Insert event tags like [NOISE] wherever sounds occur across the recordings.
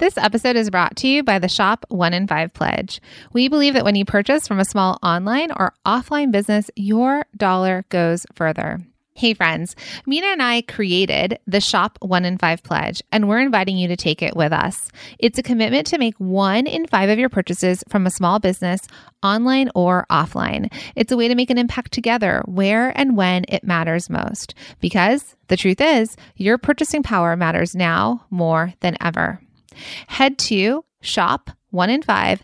This episode is brought to you by the Shop 1 in 5 Pledge. We believe that when you purchase from a small online or offline business, your dollar goes further. Hey, friends, Minna and I created the Shop One in Five Pledge, and we're inviting you to take it with us. It's a commitment to make one in five of your purchases from a small business, online or offline. It's a way to make an impact together where and when it matters most. Because the truth is, your purchasing power matters now more than ever. Head to shop one in five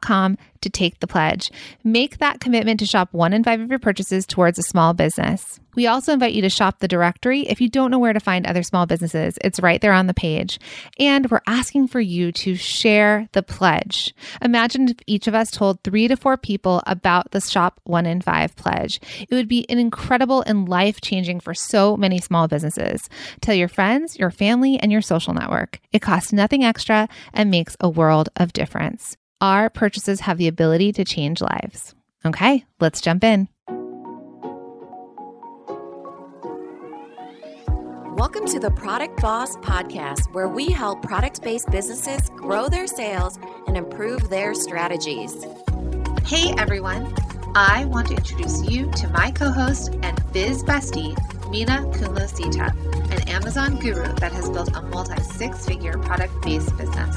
com to take the pledge. Make that commitment to shop one in five of your purchases towards a small business. We also invite you to shop the directory if you don't know where to find other small businesses. It's right there on the page. And we're asking for you to share the pledge. Imagine if each of us told three to four people about the Shop One in Five pledge. It would be an incredible and life changing for so many small businesses. Tell your friends, your family, and your social network. It costs nothing extra and makes a world of difference. Our purchases have the ability to change lives. Okay, let's jump in. Welcome to the Product Boss Podcast, where we help product based businesses grow their sales and improve their strategies. Hey everyone, I want to introduce you to my co host and biz bestie, Mina Kunlo Sita, an Amazon guru that has built a multi six figure product based business.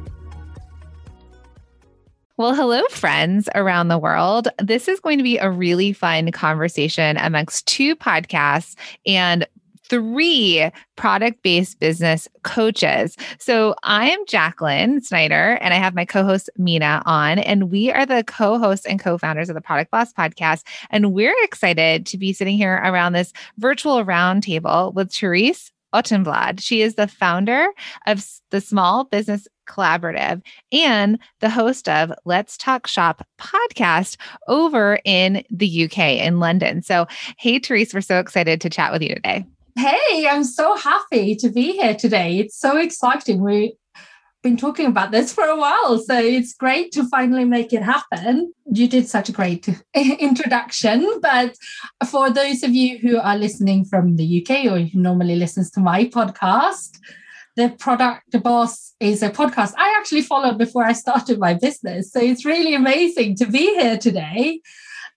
Well, hello, friends around the world. This is going to be a really fun conversation amongst two podcasts and three product based business coaches. So I'm Jacqueline Snyder, and I have my co host Minna on, and we are the co hosts and co founders of the Product Boss podcast. And we're excited to be sitting here around this virtual roundtable with Therese Ortenblad. She is the founder of the Small Business Collaborative and the host of Let's Talk Shop podcast over in the UK in London. So, hey, Therese, we're so excited to chat with you today. Hey, I'm so happy to be here today. It's so exciting. We've been talking about this for a while, so it's great to finally make it happen. You did such a great [LAUGHS] introduction, but for those of you who are listening from the UK or who normally listens to my podcast, the product boss is a podcast i actually followed before i started my business. So it's really amazing to be here today.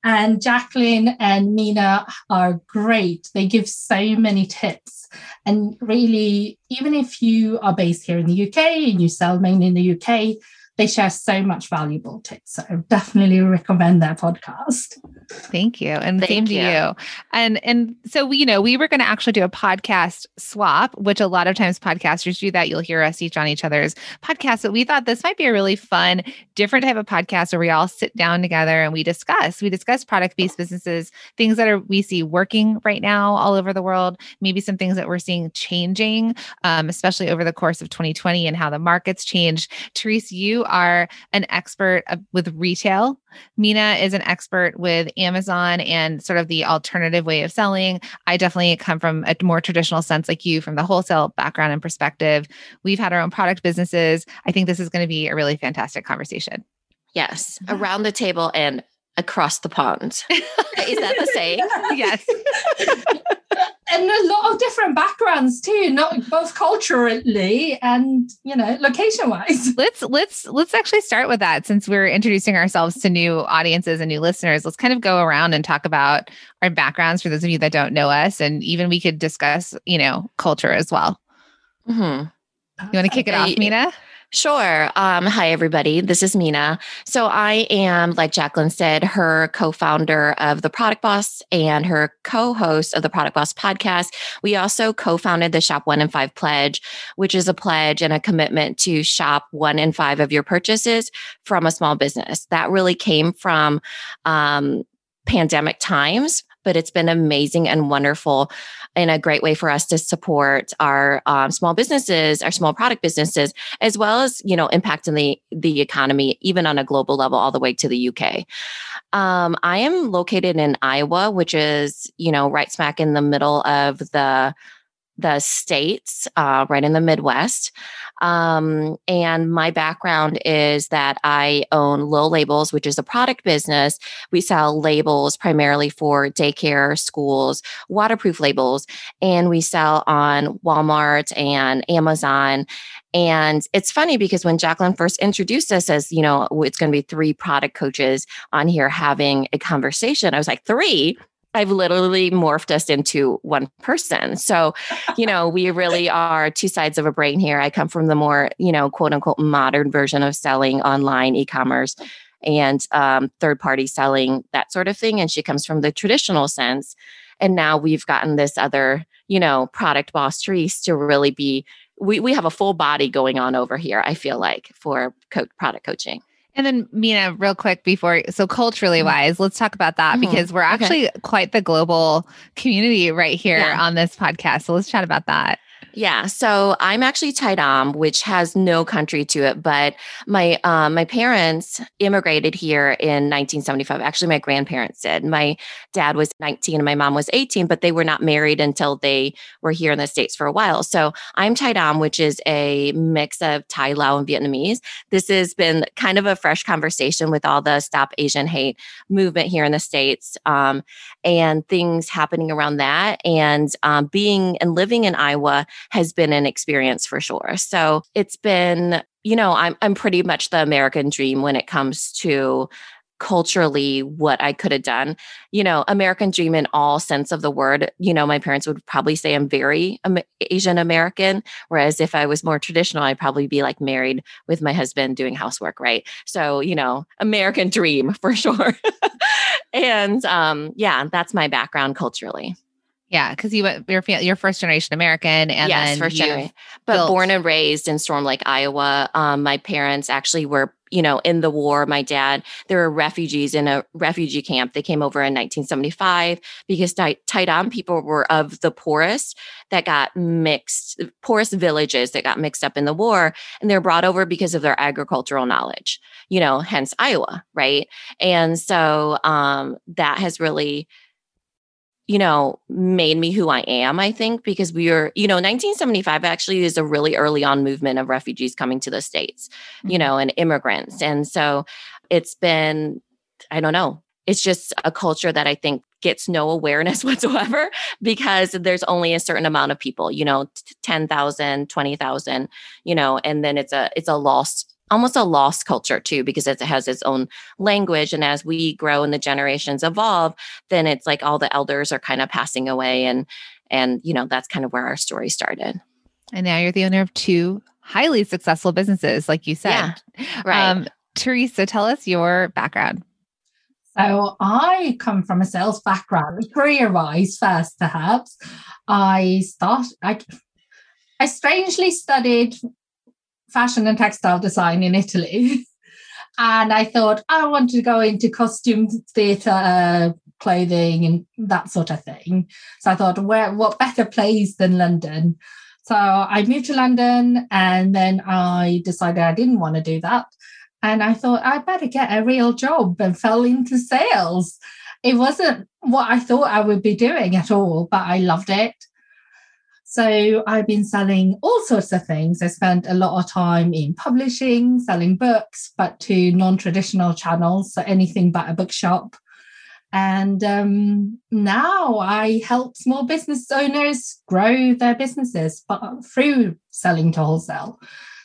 And jacqueline and minna are great. They give so many tips. And really even if you are based here in the uk and you sell mainly in the uk they share so much valuable tips. So definitely recommend their podcast. Thank you. And Thank same you. to you. And and so we, you know, we were going to actually do a podcast swap, which a lot of times podcasters do that. You'll hear us each on each other's podcast. But we thought this might be a really fun, different type of podcast where we all sit down together and we discuss. We discuss product-based businesses, things that are we see working right now all over the world, maybe some things that we're seeing changing, um, especially over the course of 2020 and how the markets changed. Therese, you are an expert with retail. Minna is an expert with Amazon and sort of the alternative way of selling. I definitely come from a more traditional sense, like you, from the wholesale background and perspective. We've had our own product businesses. I think this is going to be a really fantastic conversation. Yes, around the table and across the pond. [LAUGHS] is that the saying? yes. [LAUGHS] and a lot of different backgrounds too not both culturally and you know location wise [LAUGHS] let's let's let's actually start with that since we're introducing ourselves to new audiences and new listeners. Let's kind of go around and talk about our backgrounds for those of you that don't know us and even we could discuss you know culture as well. Mm-hmm. you want to kick it off minna Sure. Um, hi, everybody. This is Minna. So, I am, like Jacqueline said, her co founder of The Product Boss and her co host of the Product Boss podcast. We also co founded the Shop One in Five Pledge, which is a pledge and a commitment to shop one in five of your purchases from a small business. That really came from um, pandemic times but it's been amazing and wonderful and a great way for us to support our um, small businesses, our small product businesses, as well as you know impacting the the economy even on a global level all the way to the UK. Um, I am located in Iowa, which is you know right smack in the middle of the the states, uh, right in the Midwest. Um, and my background is that I own Low Labels, which is a product business. We sell labels primarily for daycare, schools, waterproof labels, and we sell on Walmart and Amazon. And it's funny because when Jacqueline first introduced us as, you know, it's going to be three product coaches on here having a conversation, I was like, three? I've literally morphed us into one person. So, you know, we really are two sides of a brain here. I come from the more, you know, quote unquote modern version of selling online e commerce and um, third party selling, that sort of thing. And she comes from the traditional sense. And now we've gotten this other, you know, product boss Therese to really be, we, we have a full body going on over here, I feel like, for co- product coaching. And then Minna, real quick before, so culturally mm-hmm. wise, let's talk about that mm-hmm. because we're actually okay. quite the global community right here yeah. on this podcast. So let's chat about that. Yeah, so I'm actually Tai Dam, which has no country to it, but my um, my parents immigrated here in 1975. Actually, my grandparents did. My dad was 19 and my mom was 18, but they were not married until they were here in the states for a while. So I'm Tai Dam, which is a mix of Thai, Lao, and Vietnamese. This has been kind of a fresh conversation with all the Stop Asian Hate movement here in the states, um, and things happening around that, and um, being and living in Iowa has been an experience for sure. So it's been, you know, I'm I'm pretty much the American dream when it comes to culturally what I could have done. You know, American dream in all sense of the word. You know, my parents would probably say I'm very Asian American, whereas if I was more traditional, I'd probably be like married with my husband doing housework, right? So, you know, American dream [LAUGHS] for sure. and um yeah, that's my background culturally. Yeah, because you you're you're first generation American, and yes, first generation, but built- born and raised in Storm Lake, Iowa. Um, my parents actually were, you know, in the war. My dad, there were refugees in a refugee camp. They came over in 1975 because Tai Dam people were of the poorest that got mixed, poorest villages that got mixed up in the war, and they're brought over because of their agricultural knowledge. You know, hence Iowa, right? And so um, that has really you know, made me who I am, I think, because we were, you know, 1975 actually is a really early on movement of refugees coming to the States, mm-hmm. you know, and immigrants. And so it's been, I don't know, it's just a culture that I think gets no awareness [LAUGHS] whatsoever because there's only a certain amount of people, you know, 10,000, 20,000, you know, and then it's a, it's a lost almost a lost culture too because it has its own language and as we grow and the generations evolve then it's like all the elders are kind of passing away and and you know that's kind of where our story started. And now you're the owner of two highly successful businesses like you said. Yeah, right. Um, teresa tell us your background. So I come from a sales background, career-wise first, perhaps. I start I I strangely studied fashion and textile design in Italy. [LAUGHS] and I thought I wanted to go into costume theatre uh, clothing and that sort of thing. So I thought, where what better place than London? So I moved to London and then I decided I didn't want to do that. And I thought I better get a real job and fell into sales. It wasn't what I thought I would be doing at all, but I loved it. So I've been selling all sorts of things. I spent a lot of time in publishing, selling books, but to non traditional channels, so anything but a bookshop. And um, now I help small business owners grow their businesses but through selling to wholesale.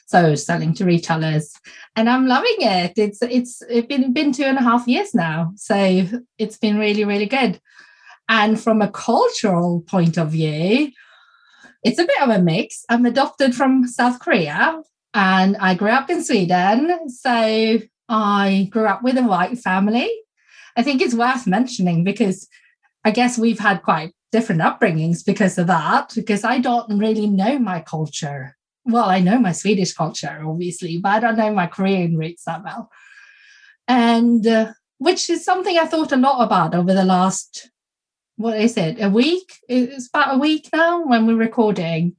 So selling to retailers, and I'm loving it. It's it's it's been been two and a half years now, so it's been really really good. And from a cultural point of view, it's a bit of a mix. I'm adopted from South Korea and I grew up in Sweden. So I grew up with a white family. I think it's worth mentioning because I guess we've had quite different upbringings because of that, because I don't really know my culture. Well, I know my Swedish culture, obviously, but I don't know my Korean roots that well. And uh, which is something I thought a lot about over the last what is it? A week? It's about a week now when we're recording.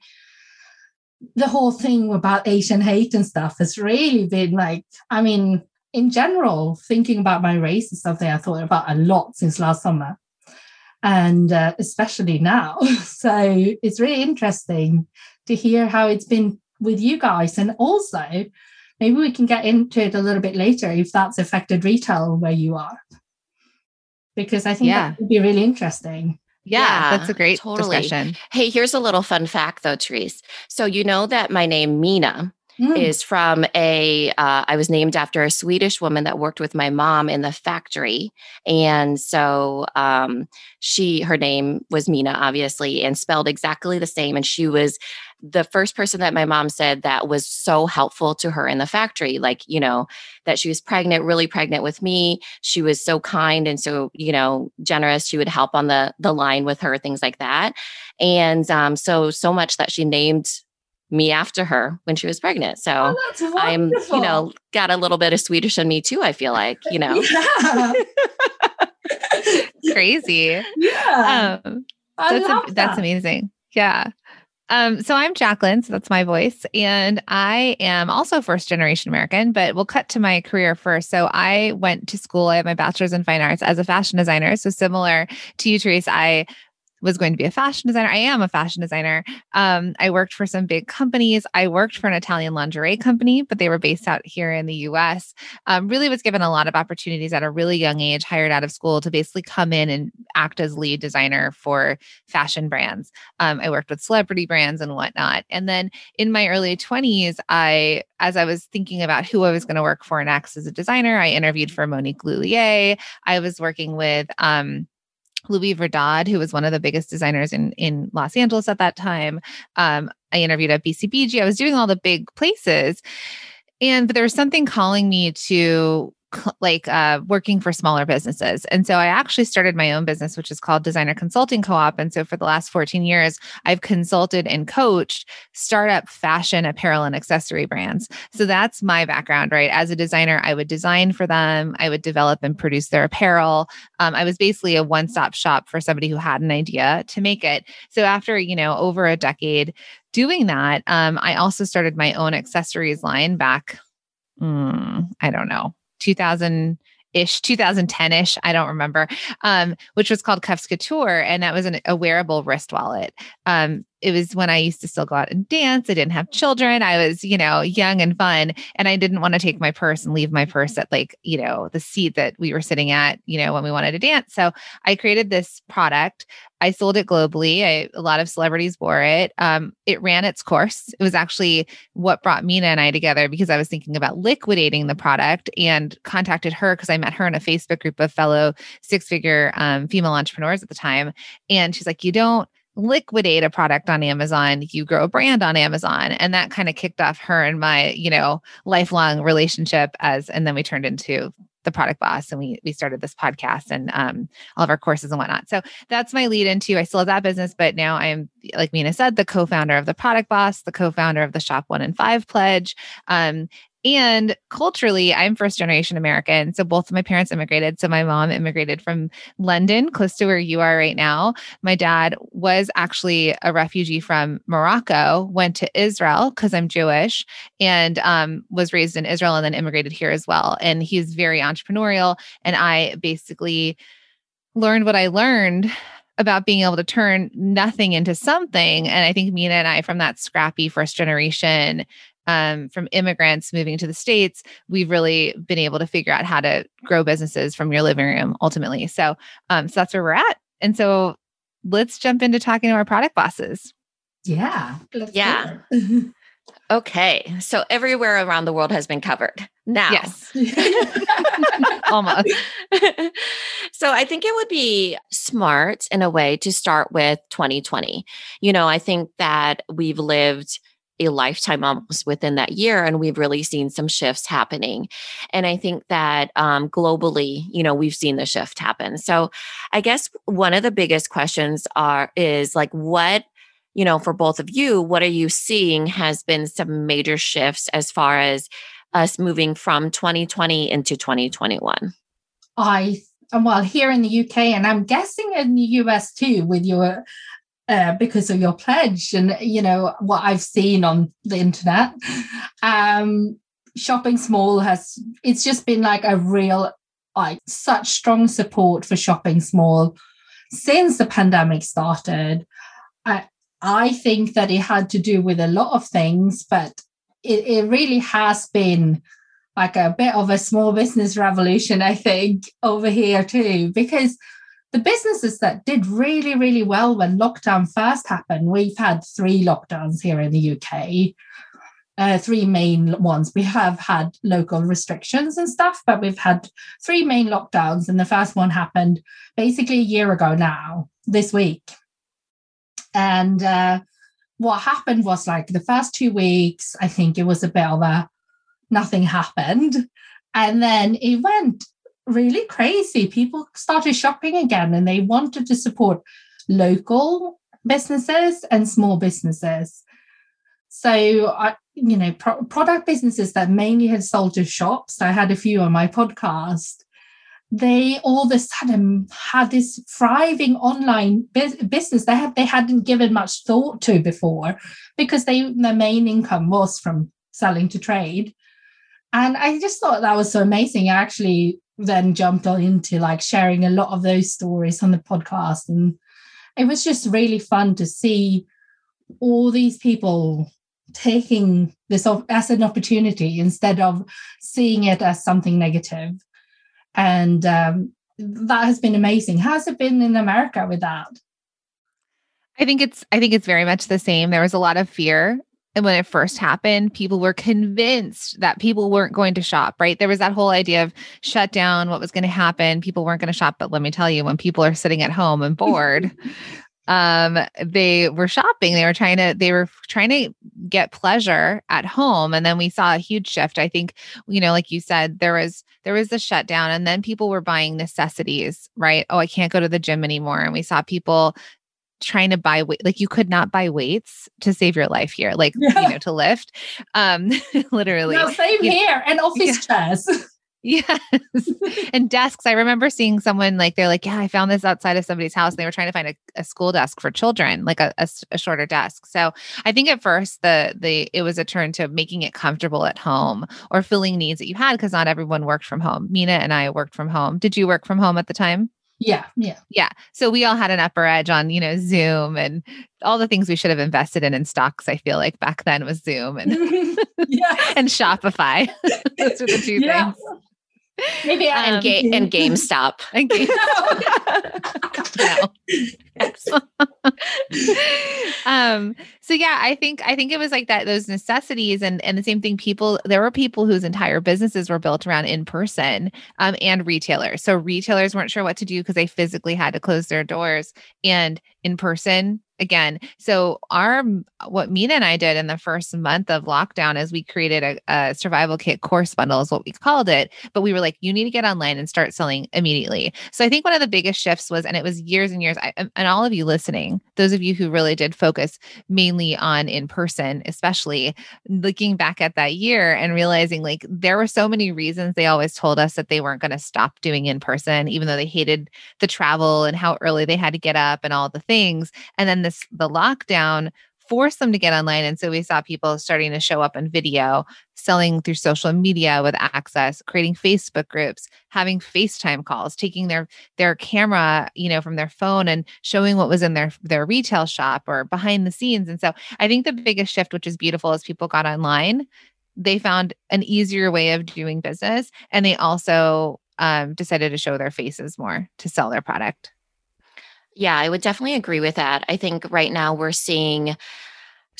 The whole thing about Asian hate and stuff has really been like, I mean, in general, thinking about my race is something I thought about a lot since last summer, and uh, especially now. [LAUGHS] so it's really interesting to hear how it's been with you guys, and also maybe we can get into it a little bit later if that's affected retail where you are, because I think yeah. that would be really interesting. Yeah, yeah, that's a great totally. discussion. Hey, here's a little fun fact though, Therese. So you know that my name Minna mm. is from a. Uh, I was named after a Swedish woman that worked with my mom in the factory. And so um, she, her name was Minna, obviously, and spelled exactly the same. And she was the first person that my mom said that was so helpful to her in the factory like you know that she was pregnant really pregnant with me she was so kind and so you know generous she would help on the the line with her things like that and um, so so much that she named me after her when she was pregnant. So oh, I'm, you know, got a little bit of Swedish in me too, I feel like, you know. [LAUGHS] Yeah. Crazy. Yeah. Um, that's, a, that. that's amazing. Yeah. Um, so I'm Jacqueline, so that's my voice. And I am also first generation American, but we'll cut to my career first. So I went to school, I have my bachelor's in fine arts as a fashion designer. So similar to you, Therese, I was going to be a fashion designer. I am a fashion designer. Um, I worked for some big companies. I worked for an Italian lingerie company, but they were based out here in the US. Um, really was given a lot of opportunities at a really young age, hired out of school to basically come in and act as lead designer for fashion brands. Um, I worked with celebrity brands and whatnot. And then in my early 20s, I, as I was thinking about who I was going to work for next as a designer, I interviewed for Monique Lhuillier. I was working with, um, Louis Verdad, who was one of the biggest designers in in Los Angeles at that time. Um, I interviewed at BCBG. I was doing all the big places, and there was something calling me to like uh, working for smaller businesses. And so I actually started my own business, which is called Designer Consulting Co op. And so for the last 14 years, I've consulted and coached startup fashion, apparel, and accessory brands. So that's my background, right? As a designer, I would design for them, I would develop and produce their apparel. Um, I was basically a one stop shop for somebody who had an idea to make it. So after, you know, over a decade doing that, um, I also started my own accessories line back. Mm, I don't know, 2000 ish 2010 ish i don't remember um, which was called cuffs couture and that was an, a wearable wrist wallet. Um, it was when I used to still go out and dance. I didn't have children. I was, you know, young and fun. And I didn't want to take my purse and leave my purse at like, you know, the seat that we were sitting at, you know, when we wanted to dance. So I created this product. I sold it globally. I, a lot of celebrities wore it. Um, it ran its course. It was actually what brought Minna and I together because I was thinking about liquidating the product and contacted her because I met her in a Facebook group of fellow six figure um, female entrepreneurs at the time. And she's like, You don't liquidate a product on Amazon, you grow a brand on Amazon. And that kind of kicked off her and my, you know, lifelong relationship as, and then we turned into the product boss and we we started this podcast and um, all of our courses and whatnot. So that's my lead into. I still have that business, but now I'm like Minna said, the co-founder of the product boss, the co-founder of the Shop One and Five Pledge, um, and culturally, I'm first generation American. So both of my parents immigrated. So my mom immigrated from London, close to where you are right now. My dad was actually a refugee from Morocco, went to Israel because I'm Jewish and um, was raised in Israel and then immigrated here as well. And he's very entrepreneurial. And I basically learned what I learned about being able to turn nothing into something. And I think Minna and I, from that scrappy first generation, um, from immigrants moving to the states we've really been able to figure out how to grow businesses from your living room ultimately. So um, so that's where we're at. And so let's jump into talking to our product bosses. Yeah. Yeah. [LAUGHS] okay. So everywhere around the world has been covered. Now. Yes. [LAUGHS] Almost. [LAUGHS] So i think it would be smart in a way to start with 2020 you know i think that we've lived a lifetime almost within that year and we've really seen some shifts happening. And i think that um, globally you know we've seen the shift happen. So i guess one of the biggest questions are is like what you know for both of you what are you seeing has been some major shifts as far as us moving from 2020 into 2021 i while here in the UK, and I'm guessing in the US too, with your uh, because of your pledge and you know what I've seen on the internet, um, shopping small has it's just been like a real like such strong support for shopping small since the pandemic started. I I think that it had to do with a lot of things, but it, it really has been like a bit of a small business revolution, I think, over here too, because the businesses that did really, really well when lockdown first happened, we've had three lockdowns here in the UK. Uh, three main ones. We have had local restrictions and stuff, but we've had three main lockdowns. And the first one happened basically a year ago now, this week. And uh, what happened was like the first two weeks, I think it was a bit of a nothing happened. And then it went really crazy. People started shopping again and they wanted to support local businesses and small businesses. So, I, you know, pro- product businesses that mainly had sold to shops, I had a few on my podcast. They all of a sudden had this thriving online business they had they hadn't given much thought to before because they their main income was from selling to trade. And I just thought that was so amazing. I actually then jumped on into like sharing a lot of those stories on the podcast. And it was just really fun to see all these people taking this as an opportunity instead of seeing it as something negative. And um, that has been amazing. How's it been in America with that? I think it's I think it's very much the same. There was a lot of fear and when it first happened, people were convinced that people weren't going to shop, right? There was that whole idea of shut down, what was going to happen, people weren't going to shop. But let me tell you, when people are sitting at home and bored, [LAUGHS] um, they were shopping. They were trying to, they were trying to get pleasure at home. And then we saw a huge shift. I think, you know, like you said, there was there was the shutdown and then people were buying necessities, right? Oh, I can't go to the gym anymore. And we saw people trying to buy weight like you could not buy weights to save your life here like yeah. you know to lift. Um [LAUGHS] literally. No, same you, here and office yeah. chairs. [LAUGHS] Yes. And desks. I remember seeing someone like they're like yeah i found this outside of somebody's house and they were trying to find a, a school desk for children like a, a, a shorter desk. So i think at first the the it was a turn to making it comfortable at home or filling needs that you had because not everyone worked from home. Minna and i worked from home. Did you work from home at the time yeah, yeah. Yeah. So we all had an upper edge on, you know, Zoom and all the things we should have invested in in stocks, I feel like back then was Zoom and [LAUGHS] [LAUGHS] and Shopify. [LAUGHS] Those are the two yeah. things. Maybe um, and, ga- and GameStop. and [LAUGHS] Um, so yeah, I think I think it was like that those necessities and and the same thing. People there were people whose entire businesses were built around in person um, and retailers. So retailers weren't sure what to do because they physically had to close their doors, and in person again. So our what Minna and I did in the first month of lockdown is we created a, a, survival kit course bundle is what we called it. But we were like, you need to get online and start selling immediately. So I think one of the biggest shifts was, and it was years and years. I, and all of you listening, those of you who really did focus mainly on in person, especially looking back at that year and realizing like there were so many reasons they always told us that they weren't going to stop doing in person, even though they hated the travel and how early they had to get up and all the things. And then the this the lockdown forced them to get online. And so we saw people starting to show up in video selling through social media with access creating facebook groups having facetime calls taking their their camera you know from their phone and showing what was in their their retail shop or behind the scenes. And so i think the biggest shift which is beautiful as people got online. They found an easier way of doing business and they also um, decided to show their faces more to sell their product yeah, I would definitely agree with that. I think right now we're seeing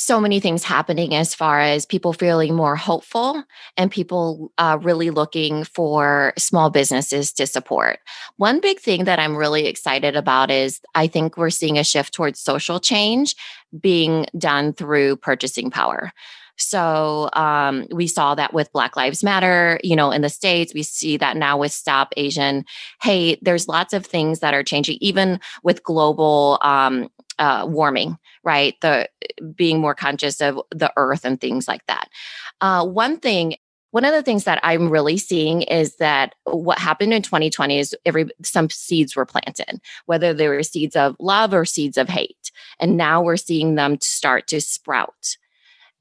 so many things happening as far as people feeling more hopeful and people uh, really looking for small businesses to support. One big thing that I'm really excited about is I think we're seeing a shift towards social change being done through purchasing power. So um, we saw that with Black Lives Matter, you know, in the States. We see that now with Stop Asian Hate. There's lots of things that are changing, even with global um, uh, warming, right? The being more conscious of the earth and things like that. Uh, one thing one of the things that I'm really seeing is that what happened in 2020 is every some seeds were planted, whether they were seeds of love or seeds of hate. And now we're seeing them start to sprout.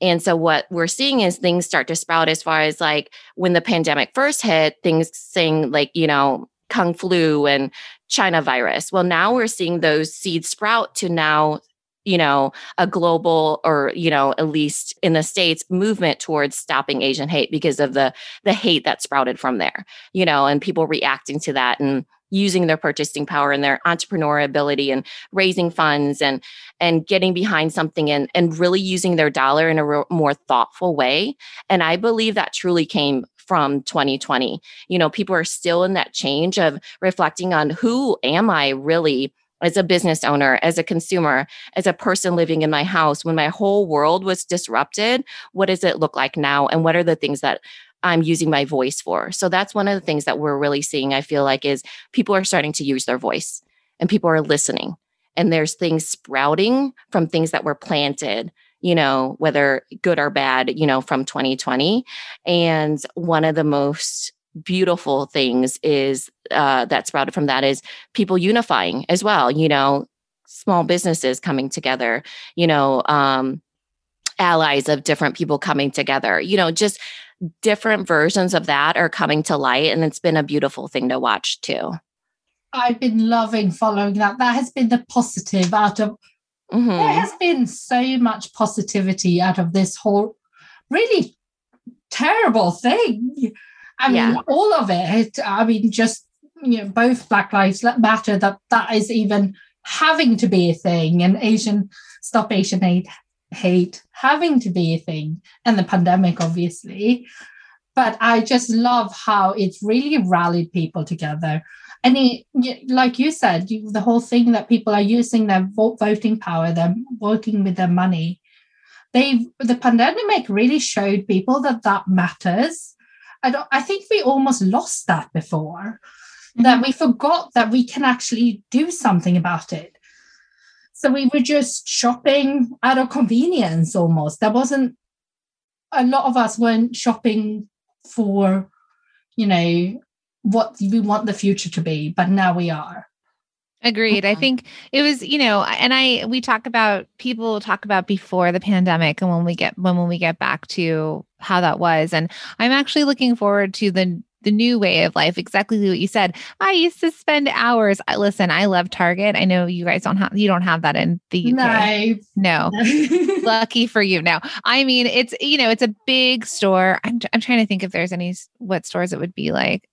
And so what we're seeing is things start to sprout as far as like when the pandemic first hit, things saying like, you know, Kung flu and China virus. Well, now we're seeing those seeds sprout to now you know a global or you know at least in the states movement towards stopping asian hate because of the the hate that sprouted from there you know and people reacting to that and using their purchasing power and their entrepreneurial ability and raising funds and and getting behind something and and really using their dollar in a re- more thoughtful way. And i believe that truly came from 2020 you know people are still in that change of reflecting on who am i really as a business owner, as a consumer, as a person living in my house, when my whole world was disrupted, what does it look like now? And what are the things that I'm using my voice for? So that's one of the things that we're really seeing, I feel like, is people are starting to use their voice and people are listening. And there's things sprouting from things that were planted you know, whether good or bad, you know, from 2020. And one of the most beautiful things is uh, that sprouted from that is people unifying as well. You know, small businesses coming together. You know, um, allies of different people coming together. You know, just different versions of that are coming to light, and it's been a beautiful thing to watch too. I've been loving following that. That has been the positive out of. Mm-hmm. There has been so much positivity out of this whole really terrible thing. I mean, yeah. all of it. I mean, just you know, both Black Lives Matter. That that is even having to be a thing, and Asian Stop Asian Hate hate having to be a thing, and the pandemic, obviously. But I just love how it's really rallied people together. And it, like you said, the whole thing that people are using their vote, voting power, they're voting with their money. They the pandemic really showed people that that matters I don't I think we almost lost that before. Mm-hmm. That we forgot that we can actually do something about it. So we were just shopping out of convenience almost. There wasn't a lot of us weren't shopping for, you know, what we want the future to be, but now we are. Agreed. I think it was, you know, and I we talk about people talk about before the pandemic and when we get when when we get back to how that was. And I'm actually looking forward to the the new way of life. Exactly what you said. I used to spend hours I, listen i love target. I know you guys don't have you don't have that in the uk no, [LAUGHS] no. lucky for you. No. I mean it's you know it's a big store. I'm, I'm trying to think if there's any what stores it would be like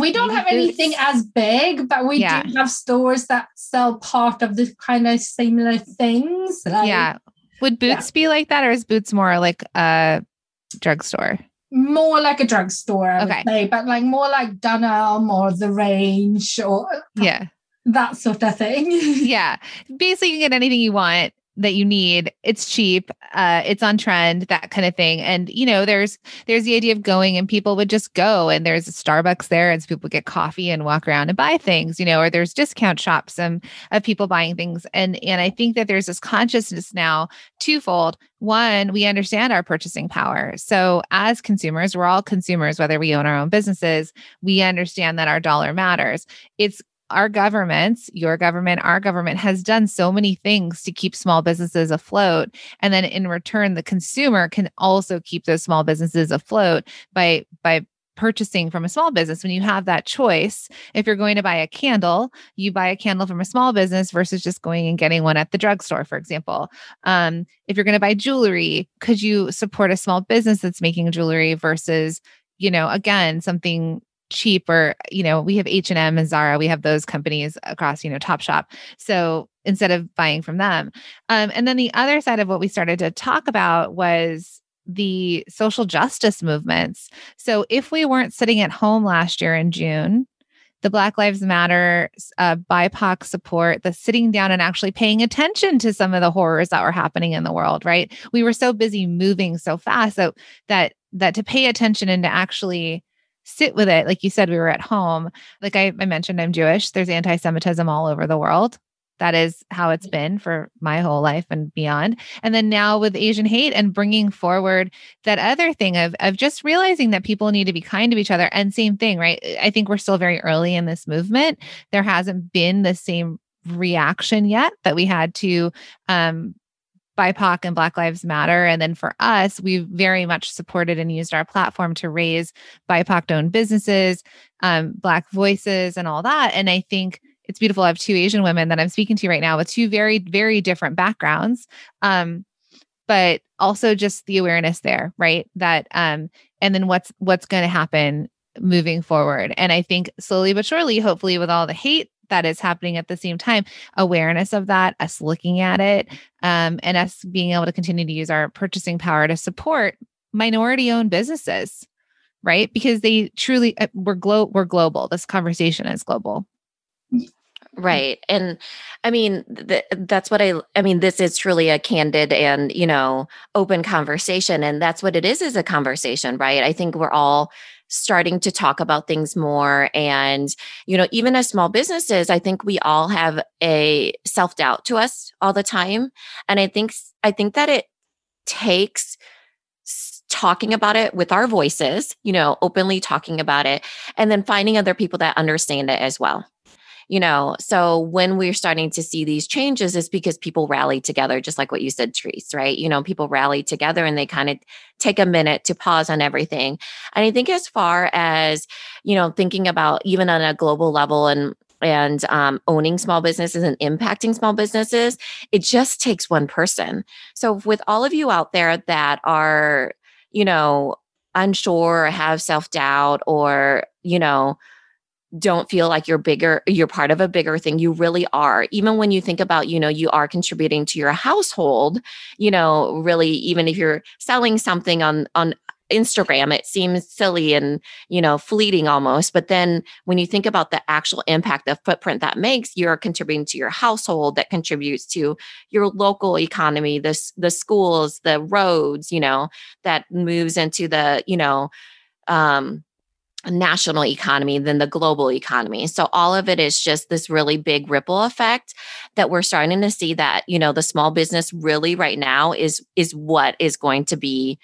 we don't have anything as big, but we yeah. do have stores that sell part of the kind of similar things. Like, yeah. Would Boots yeah. be like that, or is Boots more like a drugstore? More like a drugstore, I okay. say, but like more like Dunelm or the Range or yeah, that sort of thing. [LAUGHS] yeah, basically, you can get anything you want that you need. It's cheap uh it's on trend that kind of thing. And you know there's there's the idea of going and people would just go and there's a starbucks there and people get coffee and walk around and buy things you know or there's discount shops and of people buying things. And and i think that there's this consciousness now twofold. One we understand our purchasing power. So as consumers we're all consumers whether we own our own businesses we understand that our dollar matters. It's our governments, your government, our government has done so many things to keep small businesses afloat. And then in return, the consumer can also keep those small businesses afloat by, by, purchasing from a small business when you have that choice if you're going to buy a candle you buy a candle from a small business versus just going and getting one at the drugstore for example um, if you're going to buy jewelry could you support a small business that's making jewelry versus you know again something cheaper you know we have h&m and zara we have those companies across you know topshop. So instead of buying from them. Um, and then the other side of what we started to talk about was the social justice movements. So if we weren't sitting at home last year in june the Black Lives Matter uh, BIPOC support, the sitting down and actually paying attention to some of the horrors that were happening in the world, right? We were so busy moving so fast so that that to pay attention and to actually sit with it. Like you said, we were at home. Like I, I mentioned, I'm Jewish. There's anti Semitism all over the world. that is how it's been for my whole life and beyond. And then now with Asian hate and bringing forward that other thing of, of just realizing that people need to be kind to each other. And same thing, right? I think we're still very early in this movement. There hasn't been the same reaction yet that we had to um, BIPOC and Black Lives Matter. And then for us, we very much supported and used our platform to raise BIPOC owned businesses, um, Black voices, and all that. And I think it's beautiful. I have two Asian women that I'm speaking to right now with two very, very different backgrounds. Um, but also just the awareness there, right? That um, and then what's what's going to happen moving forward. And I think slowly but surely, hopefully, with all the hate that is happening at the same time, awareness of that, us looking at it, um, and us being able to continue to use our purchasing power to support minority owned businesses, right? Because they truly uh, we're glo- we're global. This conversation is global. Right. And I mean, th- that's what I, I mean, this is truly a candid and, you know, open conversation. And that's what it is, is a conversation, right? I think we're all starting to talk about things more. And, you know, even as small businesses, I think we all have a self doubt to us all the time. And I think, I think that it takes talking about it with our voices, you know, openly talking about it, and then finding other people that understand it as well you know so when we're starting to see these changes is because people rally together just like what you said Therese right you know people rally together and they kind of take a minute to pause on everything and i think as far as you know thinking about even on a global level and and um, owning small businesses and impacting small businesses, it just takes one person. So, with all of you out there that are, you know, unsure or have self doubt or, you know, don't feel like you're bigger you're part of a bigger thing you really are. Even when you think about you know you are contributing to your household you know really even if you're selling something on on Instagram it seems silly and you know fleeting almost. But then when you think about the actual impact the footprint that makes you're contributing to your household that contributes to your local economy the the schools the roads you know that moves into the you know um national economy than the global economy. So all of it is just this really big ripple effect that we're starting to see that, you know, the small business really right now is is what is going to be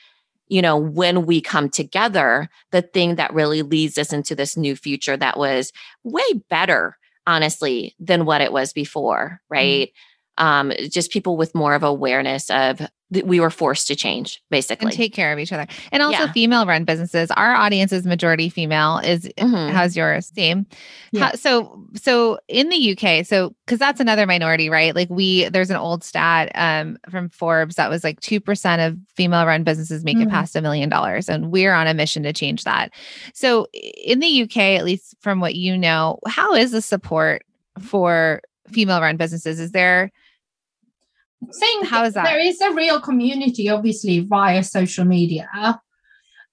you know when we come together the thing that really leads us into this new future that was way better honestly than what it was before mm-hmm. right mm-hmm. Um just people with more of awareness of we were forced to change basically and take care of each other and also yeah. female run businesses our audience is majority female is mm-hmm. how's yours same yeah. How, so so in the uk so because that's another minority right like we there's an old stat um, from forbes that was like 2% of female run businesses make mm-hmm. it past a million dollars and we're on a mission to change that so in the uk at least from what you know how is the support for female run businesses is there saying how is that? There is a real community obviously via social media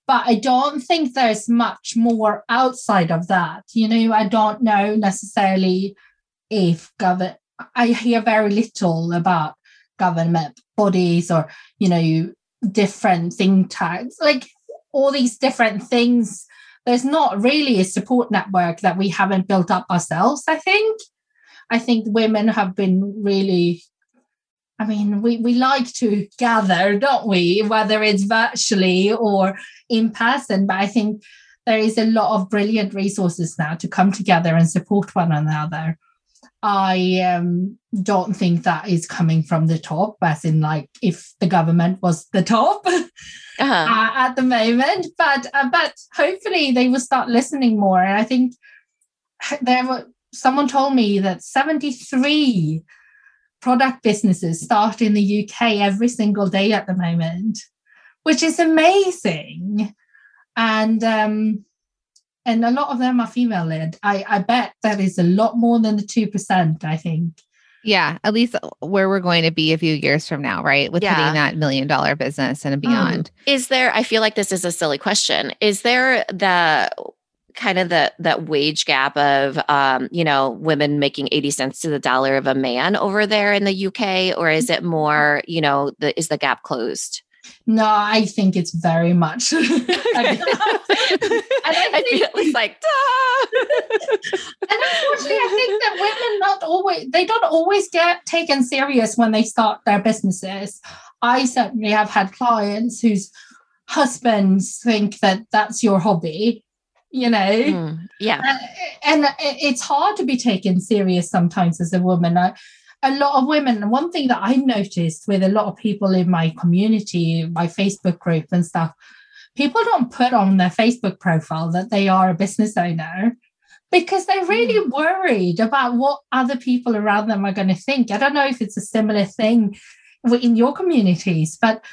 but i don't think there's much more outside of that. You know i don't know necessarily if government i hear very little about government bodies or you know different think tanks like all these different things. There's not really a support network that we haven't built up ourselves i think. I think women have been really I mean, we, we like to gather, don't we? Whether it's virtually or in person. But I think there is a lot of brilliant resources now to come together and support one another. I um, don't think that is coming from the top, as in, like, if the government was the top [LAUGHS] uh-huh. uh, at the moment. But uh, but hopefully they will start listening more. And I think there were someone told me that seventy three product businesses start in the UK every single day at the moment, which is amazing. And um, and a lot of them are female led. I, I bet that is a lot more than the two percent, I think. Yeah, at least where we're going to be a few years from now, right? With yeah. hitting that million dollar business and beyond. Is there, I feel like this is a silly question. Is there the kind of the that wage gap of um, you know women making 80 cents to the dollar of a man over there in the UK or is it more you know the is the gap closed No, I think it's very much. and [LAUGHS] [LAUGHS] I, think it's like, and unfortunately, I think that women not always they don't always get taken serious when they start their businesses. I certainly have had clients whose husbands think that that's your hobby, you know. mm, yeah. And, and it's hard to be taken serious sometimes as a woman. I, a lot of women, one thing that I noticed with a lot of people in my community, my Facebook group and stuff, people don't put on their Facebook profile that they are a business owner because they're really Hmm. worried about what other people around them are going to think. I don't know if it's a similar thing in your communities, but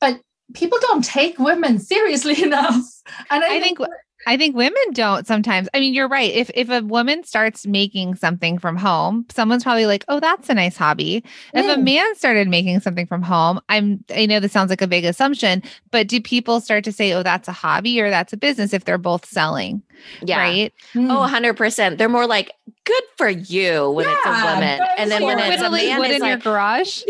but people don't take women [LAUGHS] seriously enough. And I, I think I think women don't sometimes. I mean, you're right. If if a woman starts making something from home, someone's probably like, "Oh, that's a nice hobby." If a Mm. man started making something from home, I'm I know this sounds like a big assumption, but do people start to say, "Oh, that's a hobby" or "That's a business" if they're both selling, Yeah. right? Mm. Oh, 100%. They're more like, good for you when it's a woman. And then when it's a man, wood it's in your like, garage.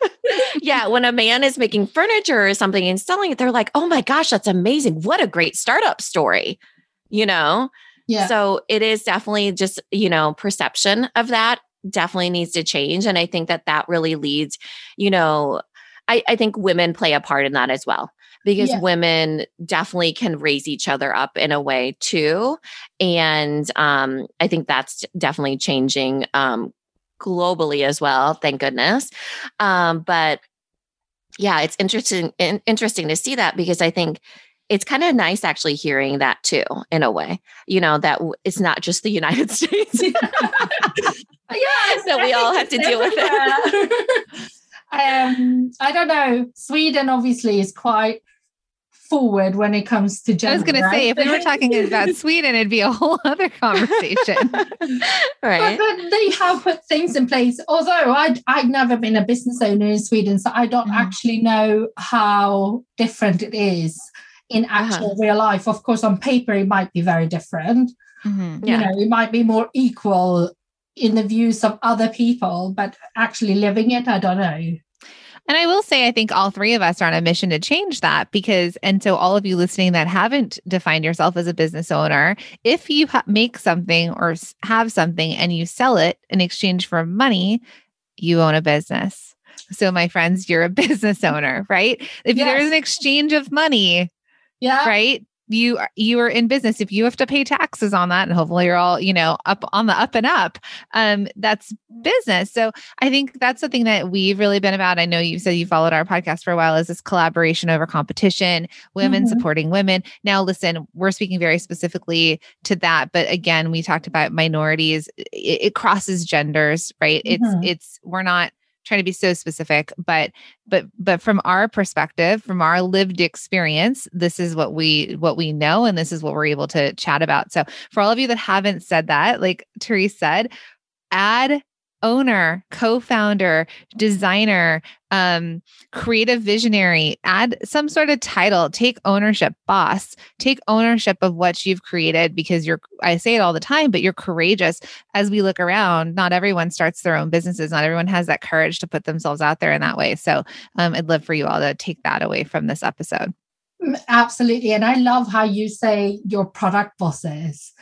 [LAUGHS] yeah, when a man is making furniture or something and selling it, they're like, oh my gosh, that's amazing. What a great startup story, you know? yeah. So it is definitely just, you know, perception of that definitely needs to change. And I think that that really leads, you know, I, I think women play a part in that as well because Yeah. women definitely can raise each other up in a way too. And um, I think that's definitely changing um, globally as well. Thank goodness. Um, but yeah, it's interesting in, interesting to see that because I think it's kind of nice actually hearing that too in a way. You know that w- it's not just the United [LAUGHS] States. yeah, [LAUGHS] that we all have to deal with it. [LAUGHS] um, I don't know. Sweden obviously is quite forward when it comes to gender. I was going to say, if we were talking [LAUGHS] about Sweden, it'd be a whole other conversation. [LAUGHS] right. But, but they have put things in place. Although I I've never been a business owner in Sweden, so I don't Mhm. actually know how different it is in actual real life. Of course, on paper it might be very different. Mhm. Yeah. You know, it might be more equal in the views of other people, but actually living it, I don't know. And I will say, I think all three of us are on a mission to change that because, and so all of you listening that haven't defined yourself as a business owner, if you ha- make something or have something and you sell it in exchange for money, you own a business. So, my friends, you're a [LAUGHS] business owner, right? If there's an exchange of money, Yeah. right? You are, you are in business. If you have to pay taxes on that, and hopefully you're all you know up on the up and up, um, that's business. So I think that's something that we've really been about. I know you said you followed our podcast for a while. Is this collaboration over competition, women Mhm. supporting women? Now, listen, we're speaking very specifically to that, but again, we talked about minorities. It, it crosses genders, right? It's Mhm. it's we're not trying to be so specific but but but from our perspective from our lived experience this is what we what we know and this is what we're able to chat about. So for all of you that haven't said that like Therese said add owner co-founder designer um creative visionary add some sort of title. Take ownership boss. Take ownership of what you've created because you're i say it all the time but you're courageous. As we look around not everyone starts their own businesses. Not everyone has that courage to put themselves out there in that way. So um, i'd love for you all to take that away from this episode. Absolutely. And I love how you say your product bosses,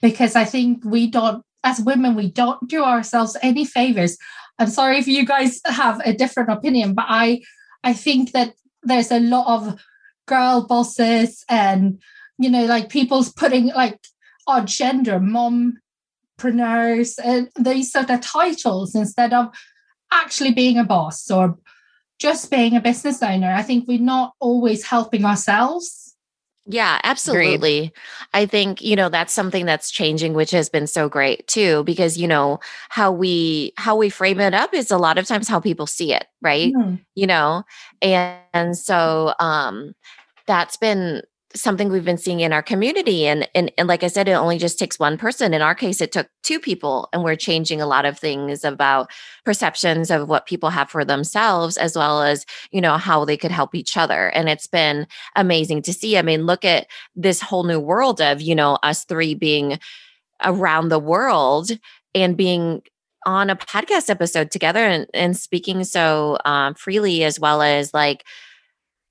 because I think we don't, as women, we don't do ourselves any favors. I'm sorry if you guys have a different opinion, but I I think that there's a lot of girl bosses and you know, like people's putting like our gender, mompreneurs, and these sort of titles instead of actually being a boss or just being a business owner. I think we're not always helping ourselves. Yeah, absolutely. I think, you know, that's something that's changing which has been so great too because you know how we how we frame it up is a lot of times how people see it, right? Mm. You know. And, and so um that's been something we've been seeing in our community and, and and like I said it only just takes one person. In our case it took two people and we're changing a lot of things about perceptions of what people have for themselves as well as, you know, how they could help each other. And it's been amazing to see. I mean, look at this whole new world of, you know, us three being around the world and being on a podcast episode together and, and speaking so um, freely as well as like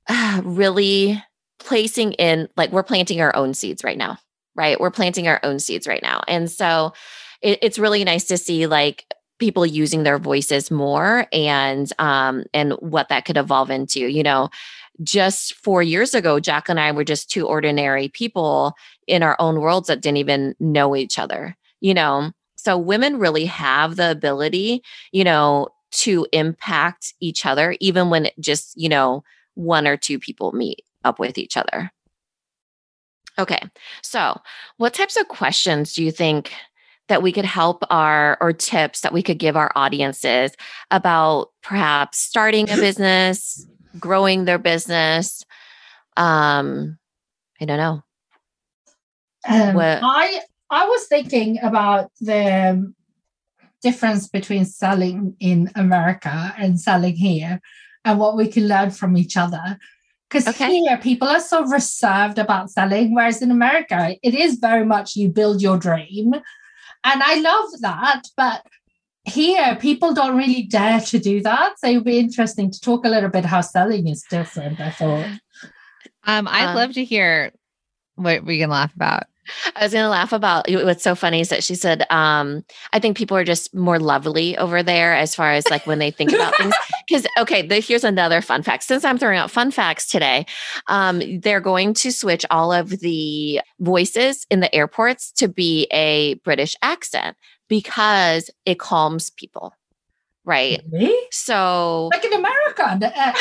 uh, [SIGHS] really placing in like we're planting our own seeds right now right? We're planting our own seeds right now. And so it, it's really nice to see like people using their voices more and um and what that could evolve into. You know just four years ago jack and i were just two ordinary people in our own worlds that didn't even know each other you know? So women really have the ability you know to impact each other even when just you know one or two people meet up with each other. Okay. So, what types of questions do you think that we could help our or tips that we could give our audiences about perhaps starting a [CLEARS THROAT] business, growing their business? Um, I don't know. Um, I I was thinking about the difference between selling in America and selling here and what we can learn from each other. Because okay. here people are so reserved about selling, whereas in America, it is very much you build your dream. And I love that. But here, people don't really dare to do that. So it would be interesting to talk a little bit how selling is different, I thought. Um, I'd um, love to hear what we can laugh about. I was going to laugh about what's so funny is that she said, um, I think people are just more lovely over there as far as like when they think about things. [LAUGHS] Because, okay, the, here's another fun fact. Since I'm throwing out fun facts today, um, they're going to switch all of the voices in the airports to be a British accent because it calms people right? Really? So, like in America, uh, [LAUGHS]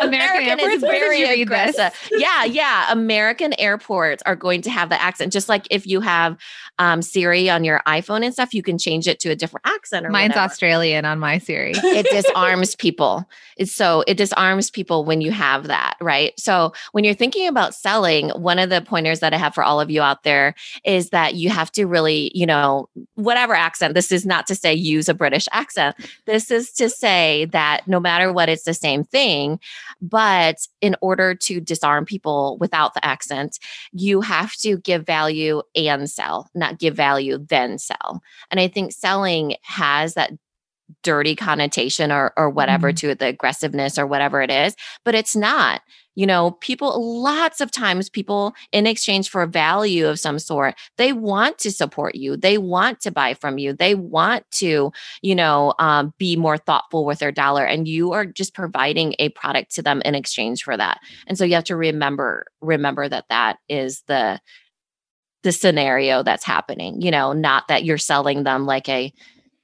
American, American airports is very aggressive. yeah, yeah. American airports are going to have the accent, just like if you have um, Siri on your iPhone and stuff, you can change it to a different accent. Or Mine's whatever. Australian on my Siri. [LAUGHS] it [LAUGHS] disarms people. It's so it disarms people when you have that, right? So when you're thinking about selling, one of the pointers that I have for all of you out there is that you have to really, you know, whatever accent. This is not to say use a British accent. This is to say that no matter what, it's the same thing. But in order to disarm people without the accent, you have to give value and sell, not give value, then sell. And I think selling has that dirty connotation or or whatever mm-hmm. to it, the aggressiveness or whatever it is, but it's not you know people lots of times people in exchange for value of some sort they want to support you they want to buy from you they want to you know um, be more thoughtful with their dollar and you are just providing a product to them in exchange for that and so you have to remember remember that that is the the scenario that's happening you know not that you're selling them like a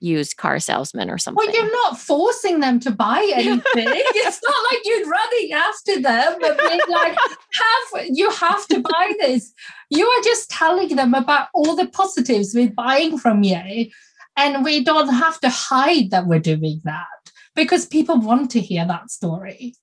used car salesman or something. Well, you're not forcing them to buy [LAUGHS] anything. it's not like you're running after them and being like, have you have to buy this. You are just telling them about all the positives we're buying from you. And we don't have to hide that we're doing that because people want to hear that story.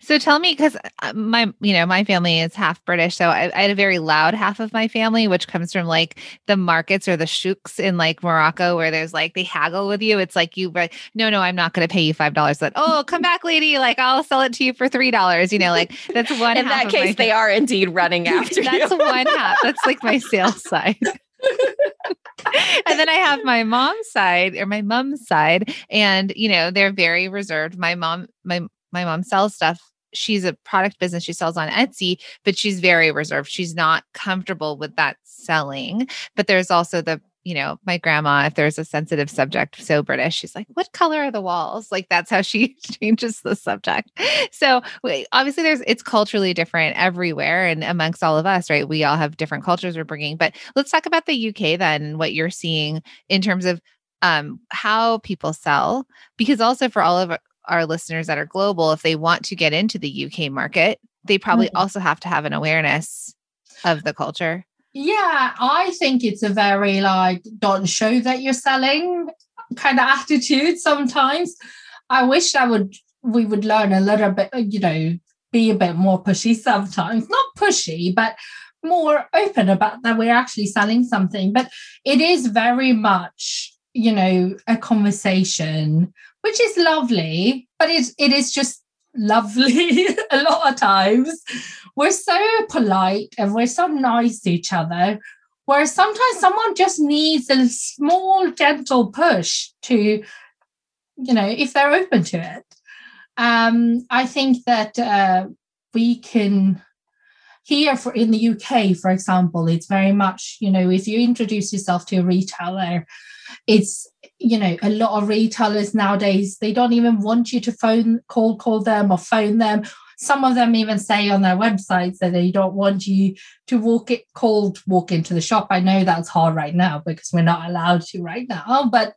So tell me, because uh, my, you know, my family is half British, so I, I, had a very loud half of my family, which comes from like the markets or the shouks in like Morocco, where there's like they haggle with you. It's like you, but no, no, I'm not going to pay you five dollars. Like, oh, come back, lady. Like I'll sell it to you for three dollars. You know, like that's one. in that case, they are indeed running [LAUGHS] after you. that's you. one half. That's like my [LAUGHS] sales side. and then I have my mom's side or my mom's side, and you know they're very reserved. My mom, my my mom sells stuff. She's a product business she sells on Etsy but she's very reserved. She's not comfortable with that selling. But there's also the you know my grandma if there's a sensitive subject so british she's like what color are the walls? Like that's how she [LAUGHS] changes the subject. So obviously there's it's culturally different everywhere and amongst all of us right? We all have different cultures we're bringing. But let's talk about the uk then what you're seeing in terms of um, how people sell. Because also for all of our listeners that are global, if they want to get into the UK market, they probably mm-hmm. also have to have an awareness of the culture. Yeah, I think it's a very like don't show that you're selling kind of attitude sometimes. I wish I would we would learn a little bit, you know, be a bit more pushy sometimes. Not pushy, but more open about that we're actually selling something. But it is very much, you know, a conversation which is lovely, but it, it is just lovely [LAUGHS] a lot of times. We're so polite and we're so nice to each other. Whereas sometimes someone just needs a small, gentle push to, you know, if they're open to it. Um, I think that uh, we can here for in the UK, for example, it's very much, you know, if you introduce yourself to a retailer, it's you know, a lot of retailers nowadays, they don't even want you to phone, call, call them or phone them. Some of them even say on their websites that they don't want you to walk it cold, walk into the shop. I know that's hard right now because we're not allowed to right now, but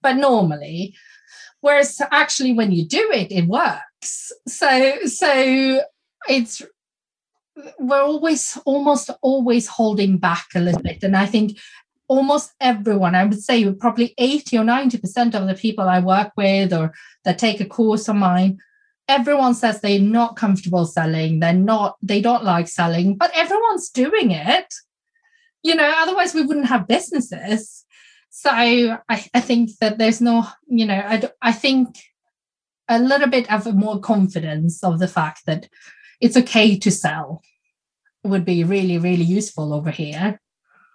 but normally. Whereas actually when you do it, it works. So so it's we're always almost always holding back a little bit. And I think almost everyone, I would say probably 80 or 90% of the people I work with or that take a course of mine, everyone says they're not comfortable selling. They're not, they don't like selling, but everyone's doing it. You know, otherwise we wouldn't have businesses. So I, I think that there's no, you know, I, I think a little bit of a more confidence of the fact that it's okay to sell would be really, really useful over here.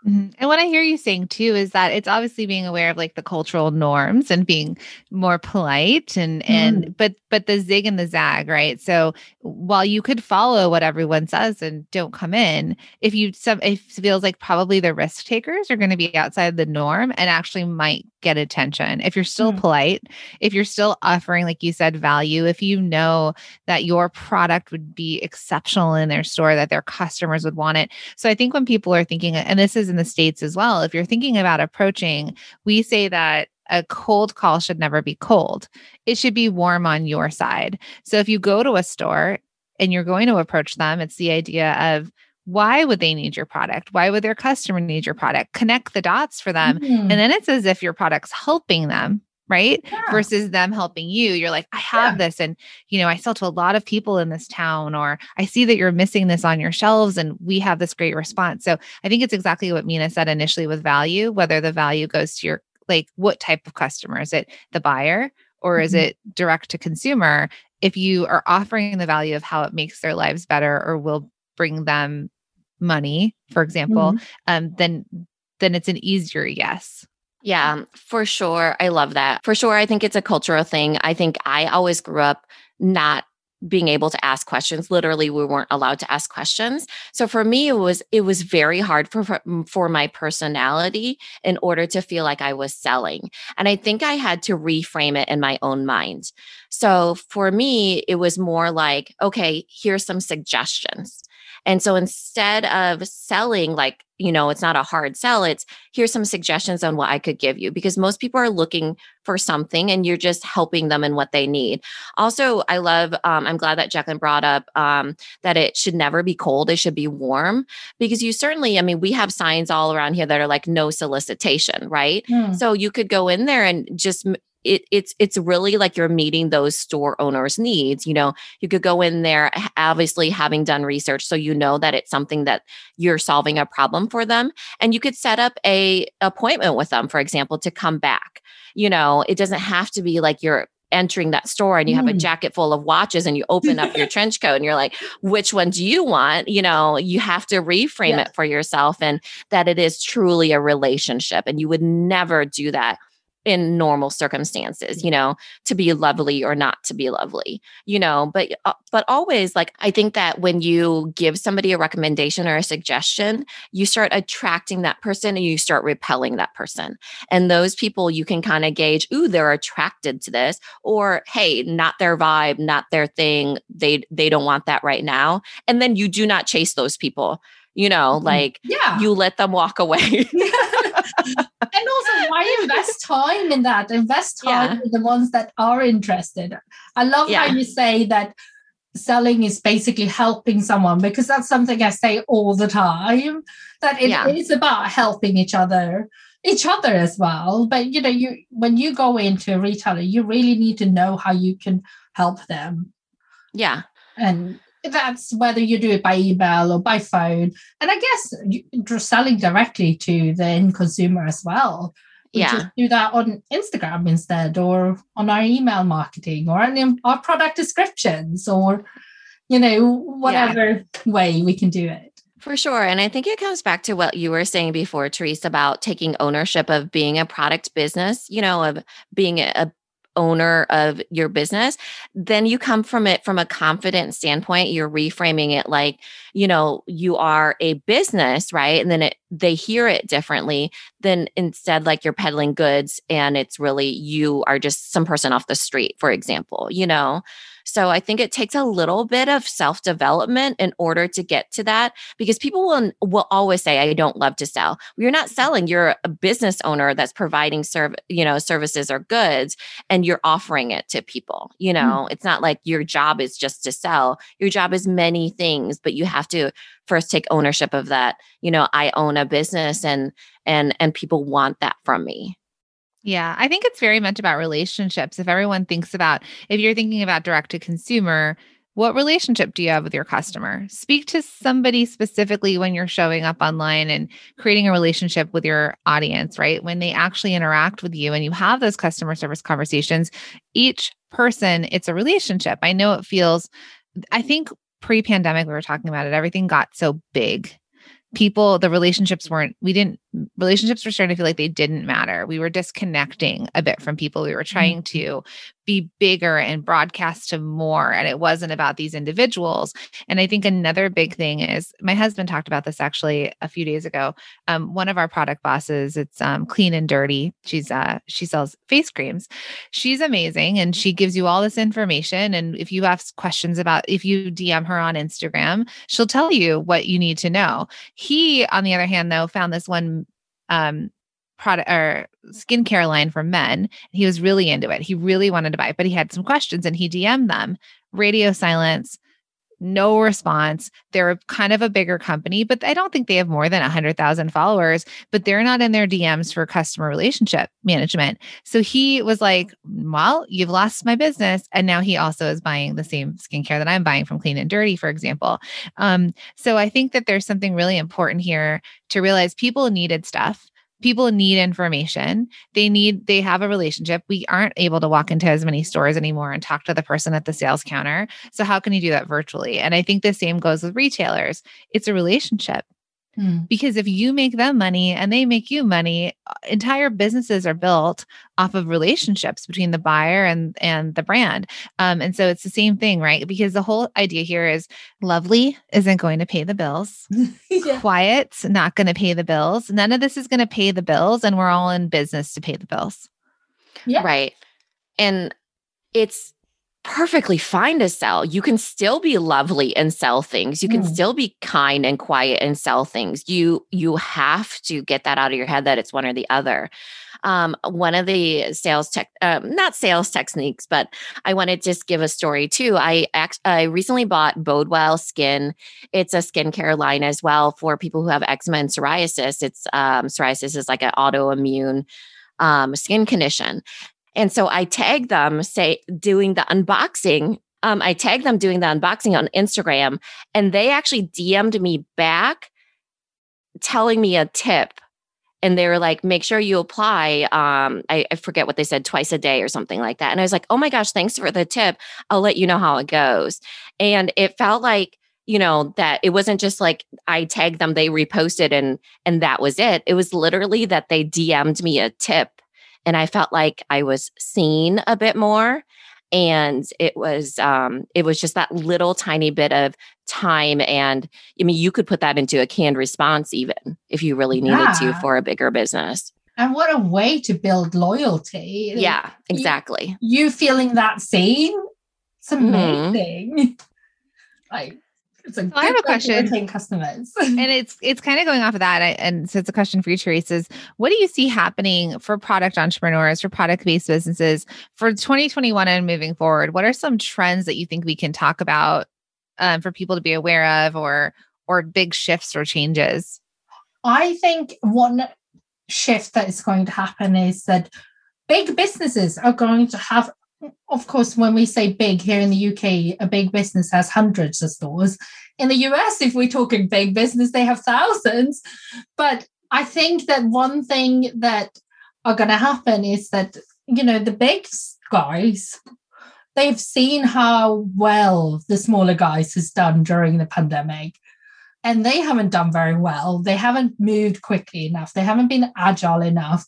Mm-hmm. And what I hear you saying too is that it's obviously being aware of like the cultural norms and being more polite and mm. and but but the zig and the zag, right? So while you could follow what everyone says and don't come in, if you some it feels like probably the risk takers are going to be outside the norm and actually might get attention. If you're still mm. polite, if you're still offering, like you said, value, if you know that your product would be exceptional in their store, that their customers would want it. So I think when people are thinking, and this is in the States as well, if you're thinking about approaching, we say that a cold call should never be cold. It should be warm on your side. So if you go to a store and you're going to approach them, it's the idea of why would they need your product? Why would their customer need your product? Connect the dots for them. Mm-hmm. And then it's as if your product's helping them, right? Yeah. Versus them helping you. You're like, I have yeah. this and you know, I sell to a lot of people in this town or I see that you're missing this on your shelves and we have this great response. So, I think it's exactly what Minna said initially with value, whether the value goes to your like what type of customer is it the buyer or mm-hmm. is it direct to consumer? If you are offering the value of how it makes their lives better or will bring them money, for example, mm-hmm. um, then then it's an easier yes. Yeah, um, for sure. I love that. For sure. I think it's a cultural thing. I think I always grew up not being able to ask questions literally we weren't allowed to ask questions so for me it was it was very hard for for my personality in order to feel like i was selling and i think i had to reframe it in my own mind so for me it was more like okay here's some suggestions and so instead of selling, like, you know, it's not a hard sell, it's here's some suggestions on what I could give you because most people are looking for something and you're just helping them in what they need. Also, I love, um, I'm glad that Jacqueline brought up um, that it should never be cold, it should be warm because you certainly, I mean, we have signs all around here that are like no solicitation, right? Mm. So you could go in there and just it, it's it's really like you're meeting those store owners needs you know? You could go in there obviously having done research so you know that it's something that you're solving a problem for them and you could set up a appointment with them for example to come back. You know it doesn't have to be like you're entering that store and you have mm. a jacket full of watches and you open up your [LAUGHS] trench coat and you're like which one do you want? You know you have to reframe it for yourself and that it is truly a relationship and you would never do that in normal circumstances you know to be lovely or not to be lovely you know but uh, but always like i think that when you give somebody a recommendation or a suggestion you start attracting that person and you start repelling that person. And those people you can kind of gauge ooh they're attracted to this or hey not their vibe not their thing. They they don't want that right now. And then you do not chase those people you know, mm-hmm. like yeah. you let them walk away. [LAUGHS] [LAUGHS] and also, why invest time in that? Invest time yeah. in the ones that are interested. I love yeah. how you say that selling is basically helping someone because that's something I say all the time that it yeah. is about helping each other each other as well but you know you when you go into a retailer you really need to know how you can help them yeah and that's whether you do it by email or by phone. And I guess you're selling directly to the end consumer as well. We yeah. do that on Instagram instead or on our email marketing or on our product descriptions or, you know, whatever yeah. way we can do it. For sure. And I think it comes back to what you were saying before, Therese, about taking ownership of being a product business, you know, of being a, owner of your business, then you come from it from a confident standpoint. You're reframing it like, you know, you are a business, right? And then it, they hear it differently than instead like you're peddling goods and it's really you are just some person off the street, for example, you know? So I think it takes a little bit of self development in order to get to that because people will, will always say, I don't love to sell. You're not selling, you're a business owner that's providing serv- you know, services or goods and you're offering it to people. You hmm. know, mm. it's not like your job is just to sell. Your job is many things, but you have to first take ownership of that. You know, I own a business and and and people want that from me. Yeah, I think it's very much about relationships. If everyone thinks about, if you're thinking about direct to consumer, what relationship do you have with your customer? Speak to somebody specifically when you're showing up online and creating a relationship with your audience, right? When they actually interact with you and you have those customer service conversations, each person, it's a relationship. I know it feels, I think pre pandemic, we were talking about it, everything got so big people the relationships weren't we didn't relationships were starting to feel like they didn't matter. We were disconnecting a bit from people. We were trying mm-hmm. to be bigger and broadcast to more and it wasn't about these individuals. And i think another big thing is my husband talked about this actually a few days ago. Um, one of our product bosses it's um, clean and dirty. She's uh she sells face creams. She's amazing and she gives you all this information and if you ask questions about if you dm her on instagram she'll tell you what you need to know. He on the other hand though found this one um product or skincare line for men. He was really into it. He really wanted to buy it, but he had some questions and he DM'd them. Radio silence, no response. They're kind of a bigger company, but I don't think they have more than 100,000 followers, but they're not in their DMs for customer relationship management. So he was like, Well, you've lost my business. And now he also is buying the same skincare that I'm buying from Clean and Dirty, for example. Um, so I think that there's something really important here to realize people needed stuff people need information. They need they have a relationship. We aren't able to walk into as many stores anymore and talk to the person at the sales counter. So how can you do that virtually? And i think the same goes with retailers. It's a relationship Hmm. Because if you make them money and they make you money, uh, entire businesses are built off of relationships between the buyer and and the brand. Um, and so it's the same thing, right? Because the whole idea here is lovely isn't going to pay the bills. [LAUGHS] yeah. Quiet's not going to pay the bills. None of this is going to pay the bills, and we're all in business to pay the bills. Yeah. Right. And it's perfectly fine to sell. You can still be lovely and sell things. You can mm. still be kind and quiet and sell things. You you have to get that out of your head that it's one or the other. Um, one of the sales tech, um, not sales techniques, but I want to just give a story too. I act, I recently bought Bodewell Skin. It's a skincare line as well for people who have eczema and psoriasis. It's um, psoriasis is like an autoimmune um, skin condition. And so I tag them, say, doing the unboxing. Um, I tag them doing the unboxing on Instagram, and they actually DM'd me back telling me a tip. And they were like, make sure you apply. Um, I, I forget what they said, twice a day or something like that. And I was like, oh my gosh, thanks for the tip. I'll let you know how it goes. And it felt like, you know that it wasn't just like i tagged them they reposted and and that was it it was literally that they dm'd me a tip and I felt like I was seen a bit more and it was um it was just that little tiny bit of time and i mean you could put that into a canned response even if you really needed yeah. to for a bigger business and what a way to build loyalty yeah exactly you, you feeling that seen it's mm-hmm. amazing mm-hmm. [LAUGHS] like it's a I have a question. Customers, [LAUGHS] and it's it's kind of going off of that. And so it's a question for you, Therese. Is what do you see happening for product entrepreneurs, for product based businesses for 2021 and moving forward? What are some trends that you think we can talk about um, for people to be aware of, or or big shifts or changes? I think one shift that is going to happen is that big businesses are going to have of course, when we say big here in the UK, a big business has hundreds of stores. In the US, if we're talking big business, they have thousands. But I think that one thing that are going to happen is that, you know, the big guys, they've seen how well the smaller guys has done during the pandemic. And they haven't done very well. They haven't moved quickly enough. They haven't been agile enough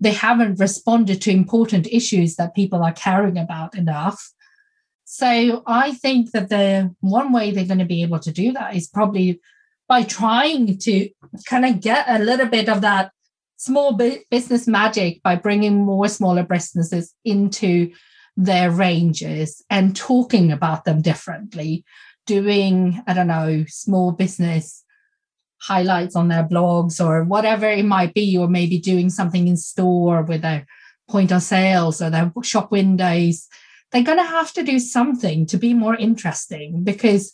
they haven't responded to important issues that people are caring about enough. So I think that the one way they're going to be able to do that is probably by trying to kind of get a little bit of that small business magic by bringing more smaller businesses into their ranges and talking about them differently doing i don't know small business highlights on their blogs or whatever it might be or maybe doing something in store with their point of sales or their shop windows they're going to have to do something to be more interesting because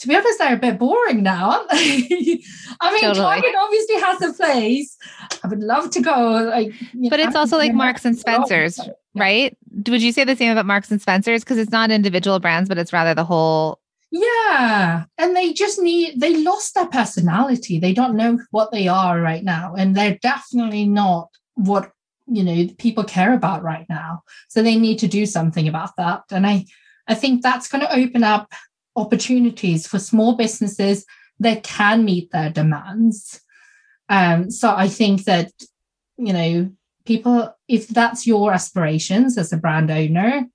to be honest, they're a bit boring now, aren't they? [LAUGHS] I mean, totally. Target obviously has a place. I would love to go. Like, but it's also like Marks and Spencers, right? Would you say the same about Marks and Spencers? Because it's not individual brands, but it's rather the whole. Yeah. And they just need, they lost their personality. They don't know what they are right now. And they're definitely not what, you know, people care about right now. So they need to do something about that. And I, I think that's going to open up opportunities for small businesses that can meet their demands. Um, so I think that, you know, people, if that's your aspirations as a brand owner,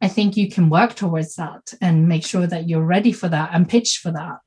I think you can work towards that and make sure that you're ready for that and pitch for that.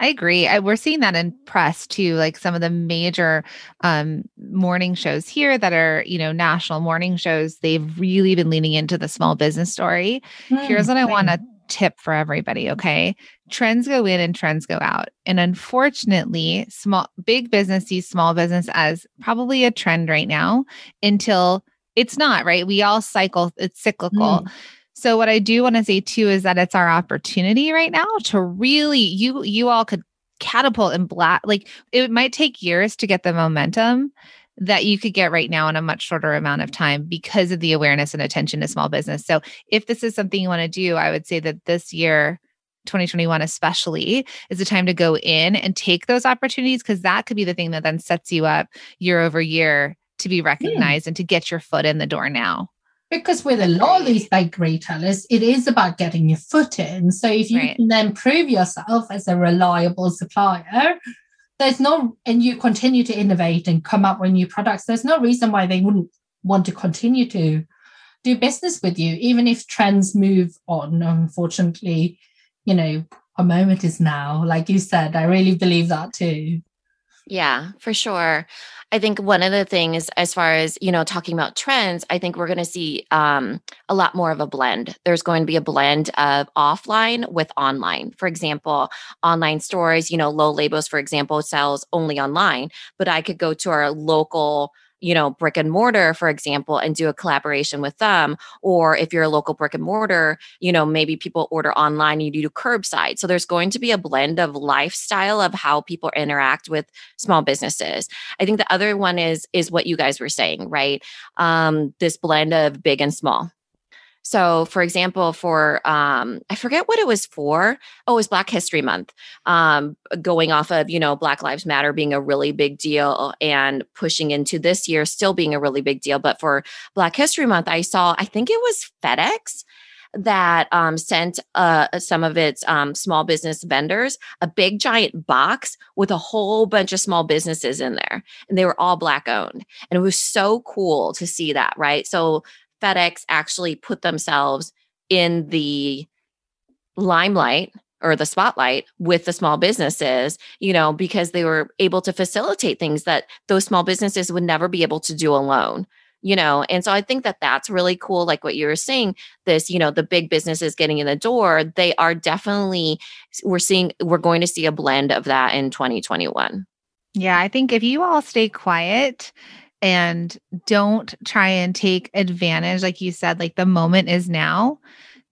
I agree. I, we're seeing that in press too, like some of the major um, morning shows here that are, you know, national morning shows. They've really been leaning into the small business story. Mm, Here's what I want to tip for everybody, okay? Trends go in and trends go out. And unfortunately, small big business sees small business as probably a trend right now until it's not, right? We all cycle, it's cyclical. Mm. So what I do want to say too is that it's our opportunity right now to really you you all could catapult and black like it might take years to get the momentum that you could get right now in a much shorter amount of time because of the awareness and attention to small business. So, if this is something you want to do, I would say that this year, 2021 especially, is the time to go in and take those opportunities because that could be the thing that then sets you up year over year to be hmm. recognized and to get your foot in the door now. Because with a lot of these big retailers, it is about getting your foot in. So if you right. can then prove yourself as a reliable supplier, there's no and you continue to innovate and come up with new products there's no reason why they wouldn't want to continue to do business with you even if trends move on unfortunately you know a moment is now like you said i really believe that too yeah, for sure. I think one of the things, as far as you know, talking about trends, I think we're going to see um, a lot more of a blend. There's going to be a blend of offline with online. For example, online stores, you know, low labels, for example, sells only online, but I could go to our local you know, brick and mortar, for example, and do a collaboration with them. Or if you're a local brick and mortar, you know, maybe people order online, you do curbside. So there's going to be a blend of lifestyle of how people interact with small businesses. I think the other one is is what you guys were saying, right? Um, this blend of big and small. So, for example, for um, I forget what it was for. Oh, it was Black History Month. Um, going off of you know Black Lives Matter being a really big deal and pushing into this year still being a really big deal. But for Black History Month, I saw I think it was FedEx that um, sent uh, some of its um, small business vendors a big giant box with a whole bunch of small businesses in there, and they were all black owned, and it was so cool to see that. Right, so FedEx actually put themselves in the limelight or the spotlight with the small businesses, you know, because they were able to facilitate things that those small businesses would never be able to do alone you know? And so i think that that's really cool like what you were saying this you know the big businesses getting in the door they are definitely we're seeing we're going to see a blend of that in 2021 yeah i think if you all stay quiet and don't try and take advantage like you said like the moment is now.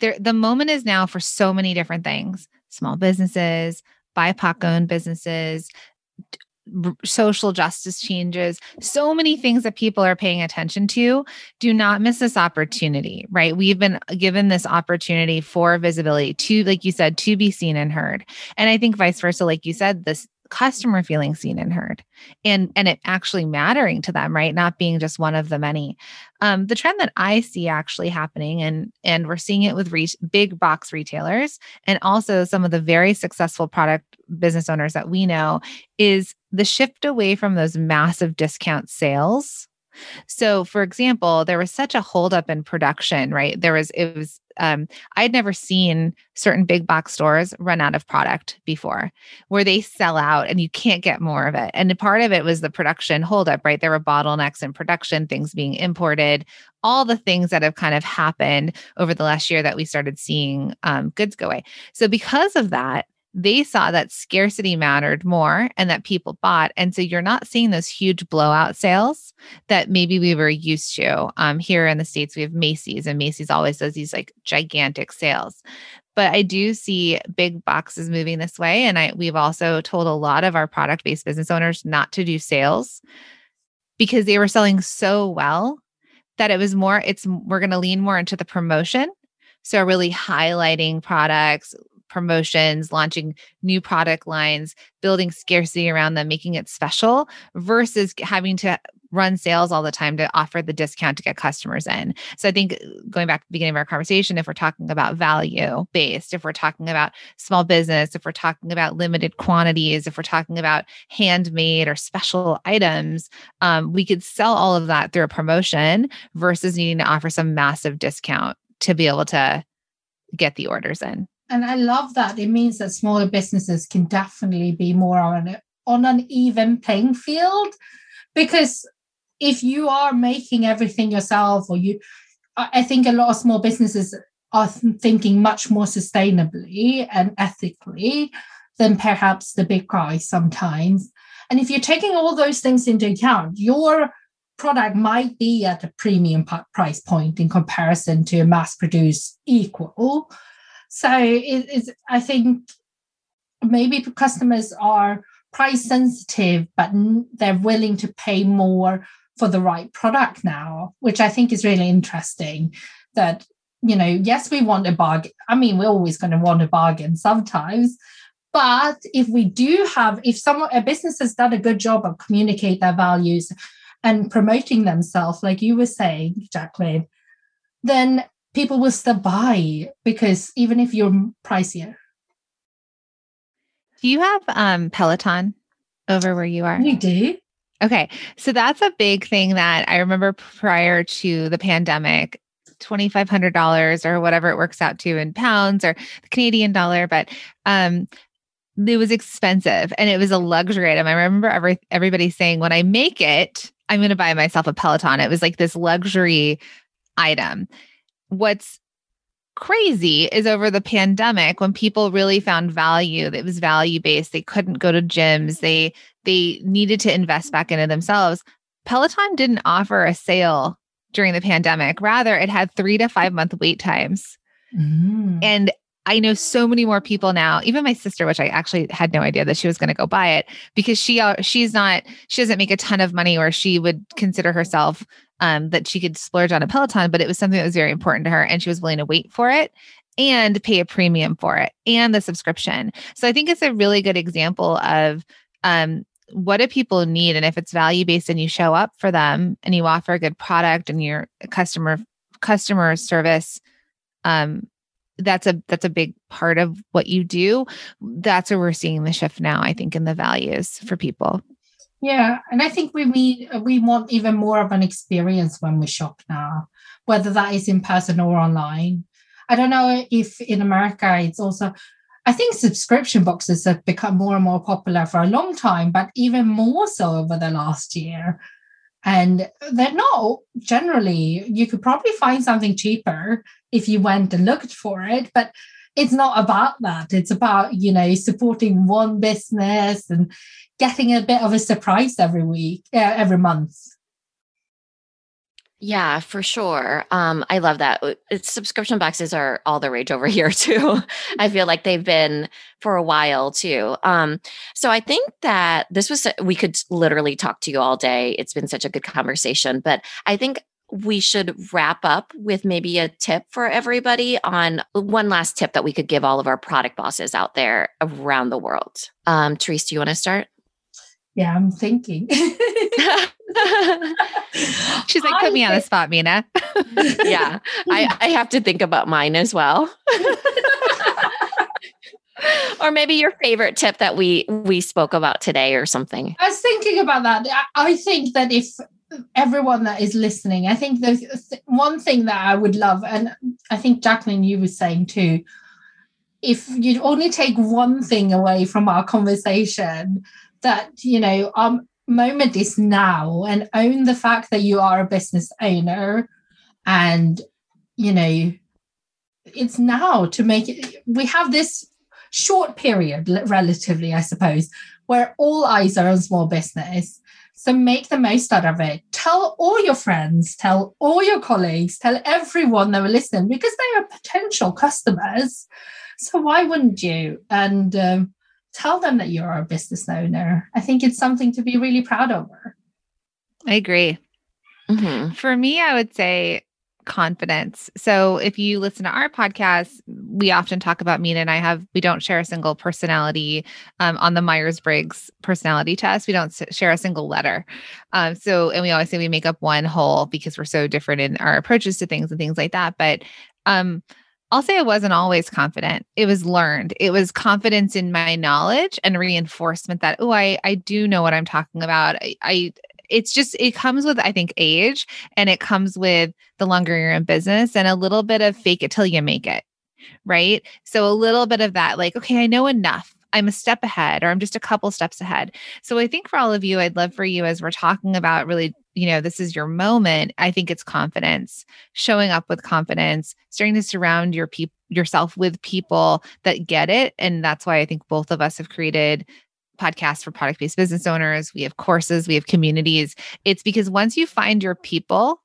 There the moment is now for so many different things. Small businesses bipoc owned businesses social justice changes so many things that people are paying attention to. Do not miss this opportunity right? We've been uh, given this opportunity for visibility to like you said to be seen and heard. And i think vice versa like you said this customer feeling seen and heard and and it actually mattering to them right? Not being just one of the many. Um, the trend that i see actually happening and and we're seeing it with re- big box retailers and also some of the very successful product business owners that we know is the shift away from those massive discount sales So, for example, there was such a holdup in production, right? There was, it was, um, I had never seen certain big box stores run out of product before where they sell out and you can't get more of it. And part of it was the production holdup, right? There were bottlenecks in production, things being imported, all the things that have kind of happened over the last year that we started seeing um, goods go away. So, because of that, they saw that scarcity mattered more and that people bought. And so you're not seeing those huge blowout sales that maybe we were used to. Um, here in the States, we have Macy's, and Macy's always does these like gigantic sales. But I do see big boxes moving this way. And I we've also told a lot of our product-based business owners not to do sales because they were selling so well that it was more, it's we're going to lean more into the promotion. So, really highlighting products, promotions, launching new product lines, building scarcity around them, making it special versus having to run sales all the time to offer the discount to get customers in. So I think uh, going back to the beginning of our conversation, if we're talking about value based, if we're talking about small business, if we're talking about limited quantities, if we're talking about handmade or special items, um, we could sell all of that through a promotion versus needing to offer some massive discount to be able to get the orders in and I love that. It means that smaller businesses can definitely be more on, on an even playing field because if you are making everything yourself or you I think a lot of small businesses are thinking much more sustainably and ethically than perhaps the big guys sometimes. And if you're taking all those things into account, your product might be at a premium price point in comparison to a mass produced equal so it is, I think maybe customers are price sensitive, but they're willing to pay more for the right product now, which I think is really interesting. That, you know, yes, we want a bargain. I mean, we're always going to want a bargain sometimes. But if we do have, if someone, a business has done a good job of communicate their values and promoting themselves, like you were saying, Jacqueline, then people will still buy because even if you're pricier. Do you have um, Peloton over where you are? We do. Okay. So that's a big thing that I remember prior to the pandemic. $2,500 or whatever it works out to in pounds or the Canadian dollar. But um, it was expensive and it was a luxury item. I remember every, everybody saying, when I make it, I'm going to buy myself a Peloton. It was like this luxury item what's crazy is over the pandemic when people really found value that was value based they couldn't go to gyms they they needed to invest back into themselves. Peloton didn't offer a sale during the pandemic. Rather it had 3 to 5 month wait times. Mm. and I know so many more people now, even my sister, which I actually had no idea that she was going to go buy it because she uh, she's not she doesn't make a ton of money or she would consider herself um, that she could splurge on a Peloton, but it was something that was very important to her and she was willing to wait for it and pay a premium for it and the subscription. So I think it's a really good example of um, what do people need and if it's value based and you show up for them and you offer a good product and your customer customer service um, that's a that's a big part of what you do. That's where we're seeing the shift now i think in the values for people. Yeah and i think we mean we want even more of an experience when we shop now whether that is in person or online. I don't know if in america it's also i think subscription boxes have become more and more popular for a long time but even more so over the last year and they're not generally you could probably find something cheaper if you went and looked for it but it's not about that. It's about you know supporting one business and getting a bit of a surprise every week uh, every month yeah, for sure. Um, I love that. It's, subscription boxes are all the rage over [LAUGHS] here too. I feel like they've been for a while too. Um, so I think that this was we could literally talk to you all day. It's been such a good conversation, but I think we should wrap up with maybe a tip for everybody on one last tip that we could give all of our product bosses out there around the world. Um, Therese, do you want to start? Yeah, I'm thinking. [LAUGHS] [LAUGHS] [LAUGHS] She's like, put I me on the spot, Minna. [LAUGHS] yeah, I, I have to think about mine as well. [LAUGHS] or maybe your favorite tip that we we spoke about today or something. I was thinking about that. I think that if everyone that is listening, I think there's one thing that I would love, and I think Jacqueline, you were saying too, if you'd only take one thing away from our conversation, that, you know, our moment is now and own the fact that you are a business owner and, you know, it's now to make it, we have this short period, relatively, I suppose, where all eyes are on small business so make the most out of it. Tell all your friends, tell all your colleagues, tell everyone that are listening because they are potential customers. So why wouldn't you? And um, tell them that you're a business owner. I think it's something to be really proud of. I agree. Mm-hmm. For me, I would say confidence. So if you listen to our podcast, we often talk about Minna and I have we don't share a single personality um, on the Myers Briggs personality test. We don't share a single letter. Um, so and we always say we make up one whole because we're so different in our approaches to things and things like that. But um, I'll say I wasn't always confident. It was learned. It was confidence in my knowledge and reinforcement that, oh, I, I do know what I'm talking about. I, I it's just it comes with I think age and it comes with the longer you're in business and a little bit of fake it till you make it. Right? So a little bit of that like okay, I know enough. I'm a step ahead or I'm just a couple steps ahead. So I think for all of you I'd love for you as we're talking about really you know this is your moment i think it's confidence showing up with confidence starting to surround your people yourself with people that get it and that's why i think both of us have created podcasts for product based business owners. We have courses, we have communities. It's because once you find your people,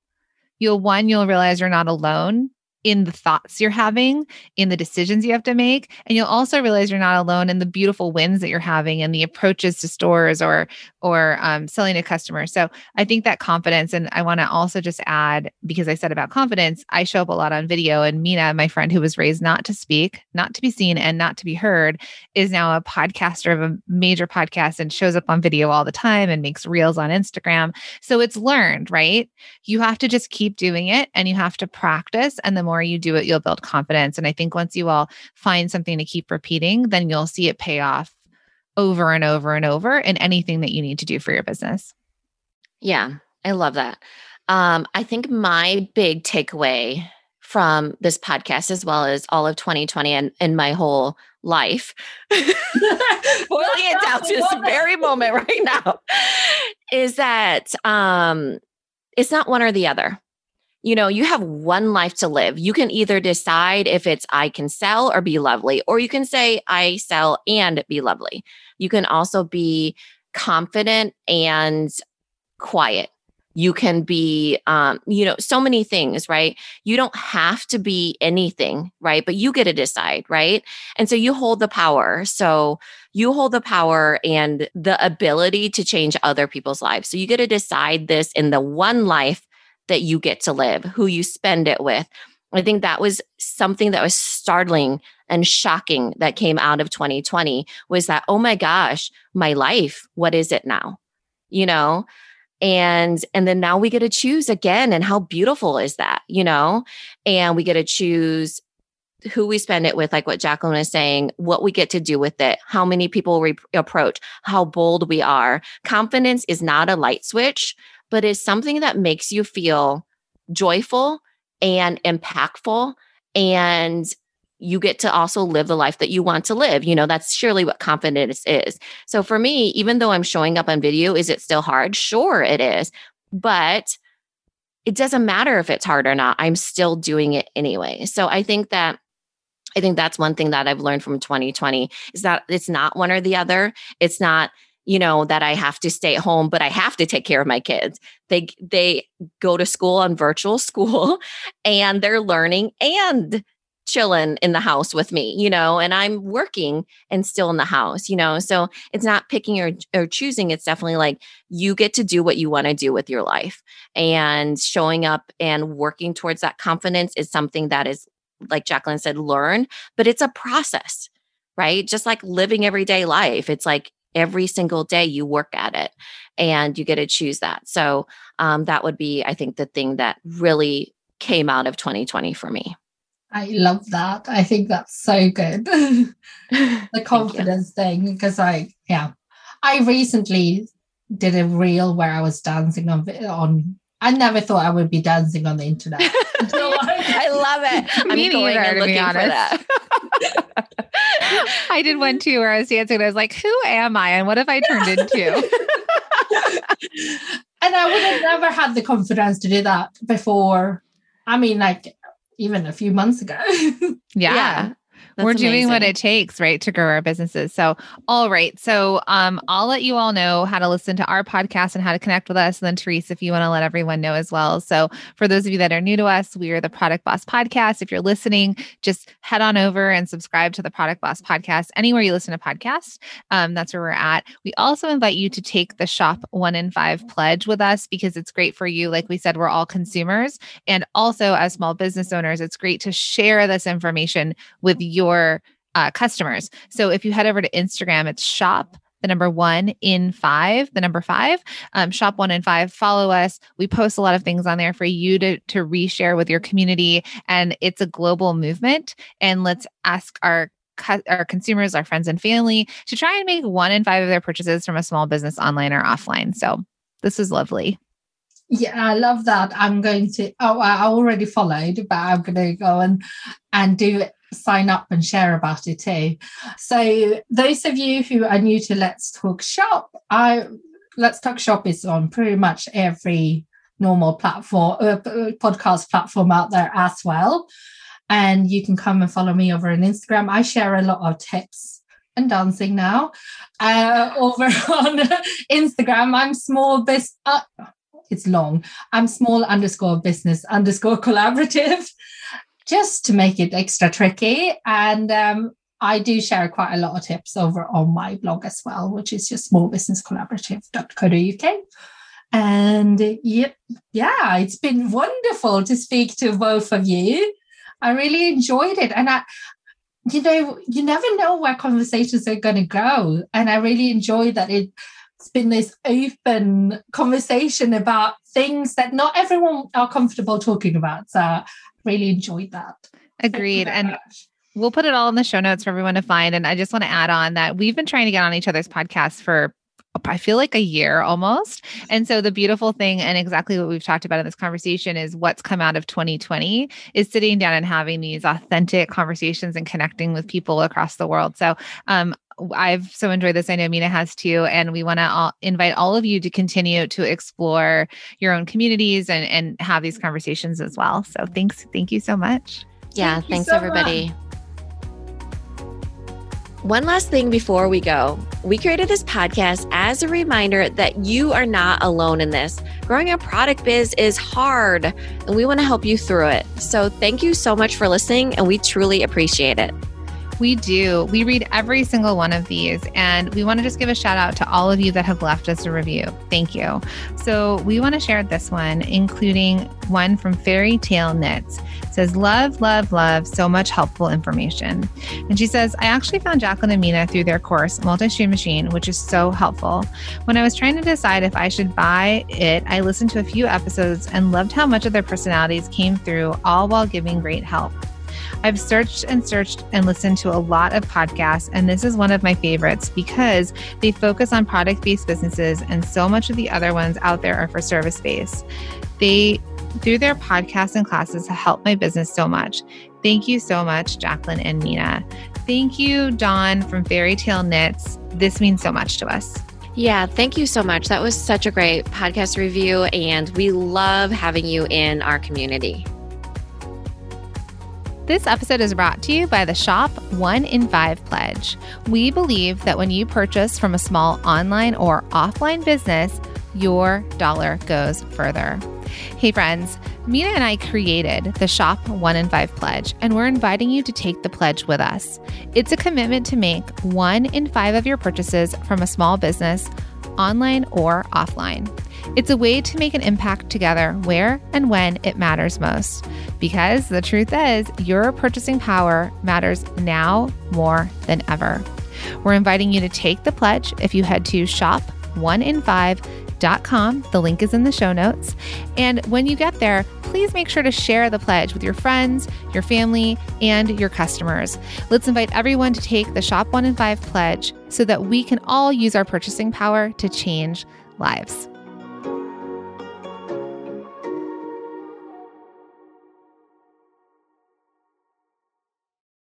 you'll one, you'll realize you're not alone in the thoughts you're having, in the decisions you have to make. And you'll also realize you're not alone in the beautiful wins that you're having and the approaches to stores or or um, selling to customers. So I think that confidence, and I want to also just add because I said about confidence, I show up a lot on video. And Minna, my friend who was raised not to speak, not to be seen, and not to be heard, is now a podcaster of a major podcast and shows up on video all the time and makes reels on Instagram. So it's learned, right? You have to just keep doing it and you have to practice. And the more you do it, you'll build confidence. And I think once you all find something to keep repeating, then you'll see it pay off over and over and over in anything that you need to do for your business. Yeah, I love that. Um, I think my big takeaway from this podcast, as well as all of 2020 and, and my whole life, [LAUGHS] boiling it down to this very moment right now, is that um, it's not one or the other you know, you have one life to live. You can either decide if it's I can sell or be lovely, or you can say I sell and be lovely. You can also be confident and quiet. You can be, um, you know, so many things, right? You don't have to be anything, right? But you get to decide, right? And so you hold the power. So you hold the power and the ability to change other people's lives. So you get to decide this in the one life that you get to live, who you spend it with. I think that was something that was startling and shocking that came out of 2020 was that, oh my gosh, my life, what is it now? You know? And and then now we get to choose again. And how beautiful is that, you know? And we get to choose who we spend it with, like what Jacqueline is saying, what we get to do with it, how many people we approach, how bold we are. Confidence is not a light switch but is something that makes you feel joyful and impactful and you get to also live the life that you want to live. You know, that's surely what confidence is. So for me, even though I'm showing up on video, is it still hard? Sure, it is. But it doesn't matter if it's hard or not. I'm still doing it anyway. So I think that I think that's one thing that I've learned from 2020 is that it's not one or the other. It's not you know that i have to stay at home but i have to take care of my kids. They they go to school on virtual [LAUGHS] school and they're learning and chilling in the house with me you know and i'm working and still in the house you know? So it's not picking or, or choosing it's definitely like you get to do what you want to do with your life. And showing up and working towards that confidence is something that is like jacqueline said learn but it's a process right? Just like living everyday life it's like every single day you work at it and you get to choose that. So um, that would be, I think, the thing that really came out of 2020 for me. I love that. I think that's so good. [LAUGHS] [LAUGHS] the confidence thing, because I, yeah, I recently did a reel where I was dancing on on. I never thought I would be dancing on the internet. [LAUGHS] [LAUGHS] I love it. [LAUGHS] I'm Me going neither, and to be looking for that. I did one too where I was dancing and I was like, who am I and what have I turned into? and I would have never had the confidence to do that before. I mean, like even a few months ago. Yeah. That's We're doing what it takes, right, to grow our businesses. So, all right. So, um, I'll let you all know how to listen to our podcast and how to connect with us. And then, Therese, if you want to let everyone know as well. So, for those of you that are new to us, we are the Product Boss Podcast. If you're listening, just head on over and subscribe to the Product Boss Podcast anywhere you listen to podcasts. Um, that's where we're at. We also invite you to take the Shop One in Five pledge with us because it's great for you. Like we said, we're all consumers. And also, as small business owners, it's great to share this information with your uh, customers. So if you head over to Instagram, it's shop the number one in five, the number five, um, shop one in five. Follow us. We post a lot of things on there for you to to reshare with your community, and it's a global movement. And let's ask our our consumers, our friends and family, to try and make one in five of their purchases from a small business online or offline. So this is lovely. Yeah, I love that. I'm going to. Oh, I already followed, but I'm going to go and and do sign up and share about it too. So those of you who are new to Let's Talk Shop, I Let's Talk Shop is on pretty much every normal platform, uh, podcast platform out there as well. And you can come and follow me over on Instagram. I share a lot of tips and dancing now uh, [LAUGHS] over on [LAUGHS] Instagram. I'm small business. Uh, it's long. I'm small underscore business underscore collaborative, just to make it extra tricky. And um, I do share quite a lot of tips over on my blog as well, which is just smallbusinesscollaborative.co.uk. And yep, yeah, it's been wonderful to speak to both of you. I really enjoyed it. And I, you know, you never know where conversations are going to go. And I really enjoy that it, it's been this open conversation about things that not everyone are comfortable talking about. So really enjoyed that. Agreed. And much. We'll put it all in the show notes for everyone to find. And I just want to add on that we've been trying to get on each other's podcasts for I feel like a year almost. And so the beautiful thing and exactly what we've talked about in this conversation is what's come out of 2020 is sitting down and having these authentic conversations and connecting with people across the world. So um I've so enjoyed this. I know Minna has too. And we want to invite all of you to continue to explore your own communities and, and have these conversations as well. So thanks. Thank you so much. Yeah, Thank thanks so everybody. One last thing before we go. We created this podcast as a reminder that you are not alone in this. Growing a product biz is hard, and we want to help you through it. So, thank you so much for listening, and we truly appreciate it. We do. We read every single one of these, and we want to just give a shout out to all of you that have left us a review. Thank you. So, we want to share this one, including one from Fairy Tale Knits. It says, Love, love, love, so much helpful information. And she says, I actually found Jacqueline and Minna through their course, Multi Stream Machine, which is so helpful. When I was trying to decide if I should buy it, I listened to a few episodes and loved how much of their personalities came through, all while giving great help. I've searched and searched and listened to a lot of podcasts, and this is one of my favorites because they focus on product based businesses, and so much of the other ones out there are for service based. They, through their podcasts and classes, have helped my business so much. Thank you so much, Jacqueline and Minna. Thank you, Dawn from Fairy Tale Knits. This means so much to us. Yeah, thank you so much. That was such a great podcast review, and we love having you in our community. This episode is brought to you by the Shop One in Five Pledge. We believe that when you purchase from a small online or offline business, your dollar goes further. Hey, friends, Minna and I created the Shop One in Five Pledge, and we're inviting you to take the pledge with us. It's a commitment to make one in five of your purchases from a small business, online or offline. It's a way to make an impact together where and when it matters most. Because the truth is, your purchasing power matters now more than ever. We're inviting you to take the pledge if you head to shop1in5.com. The link is in the show notes. And when you get there, please make sure to share the pledge with your friends, your family, and your customers. Let's invite everyone to take the Shop 1 in 5 pledge so that we can all use our purchasing power to change lives.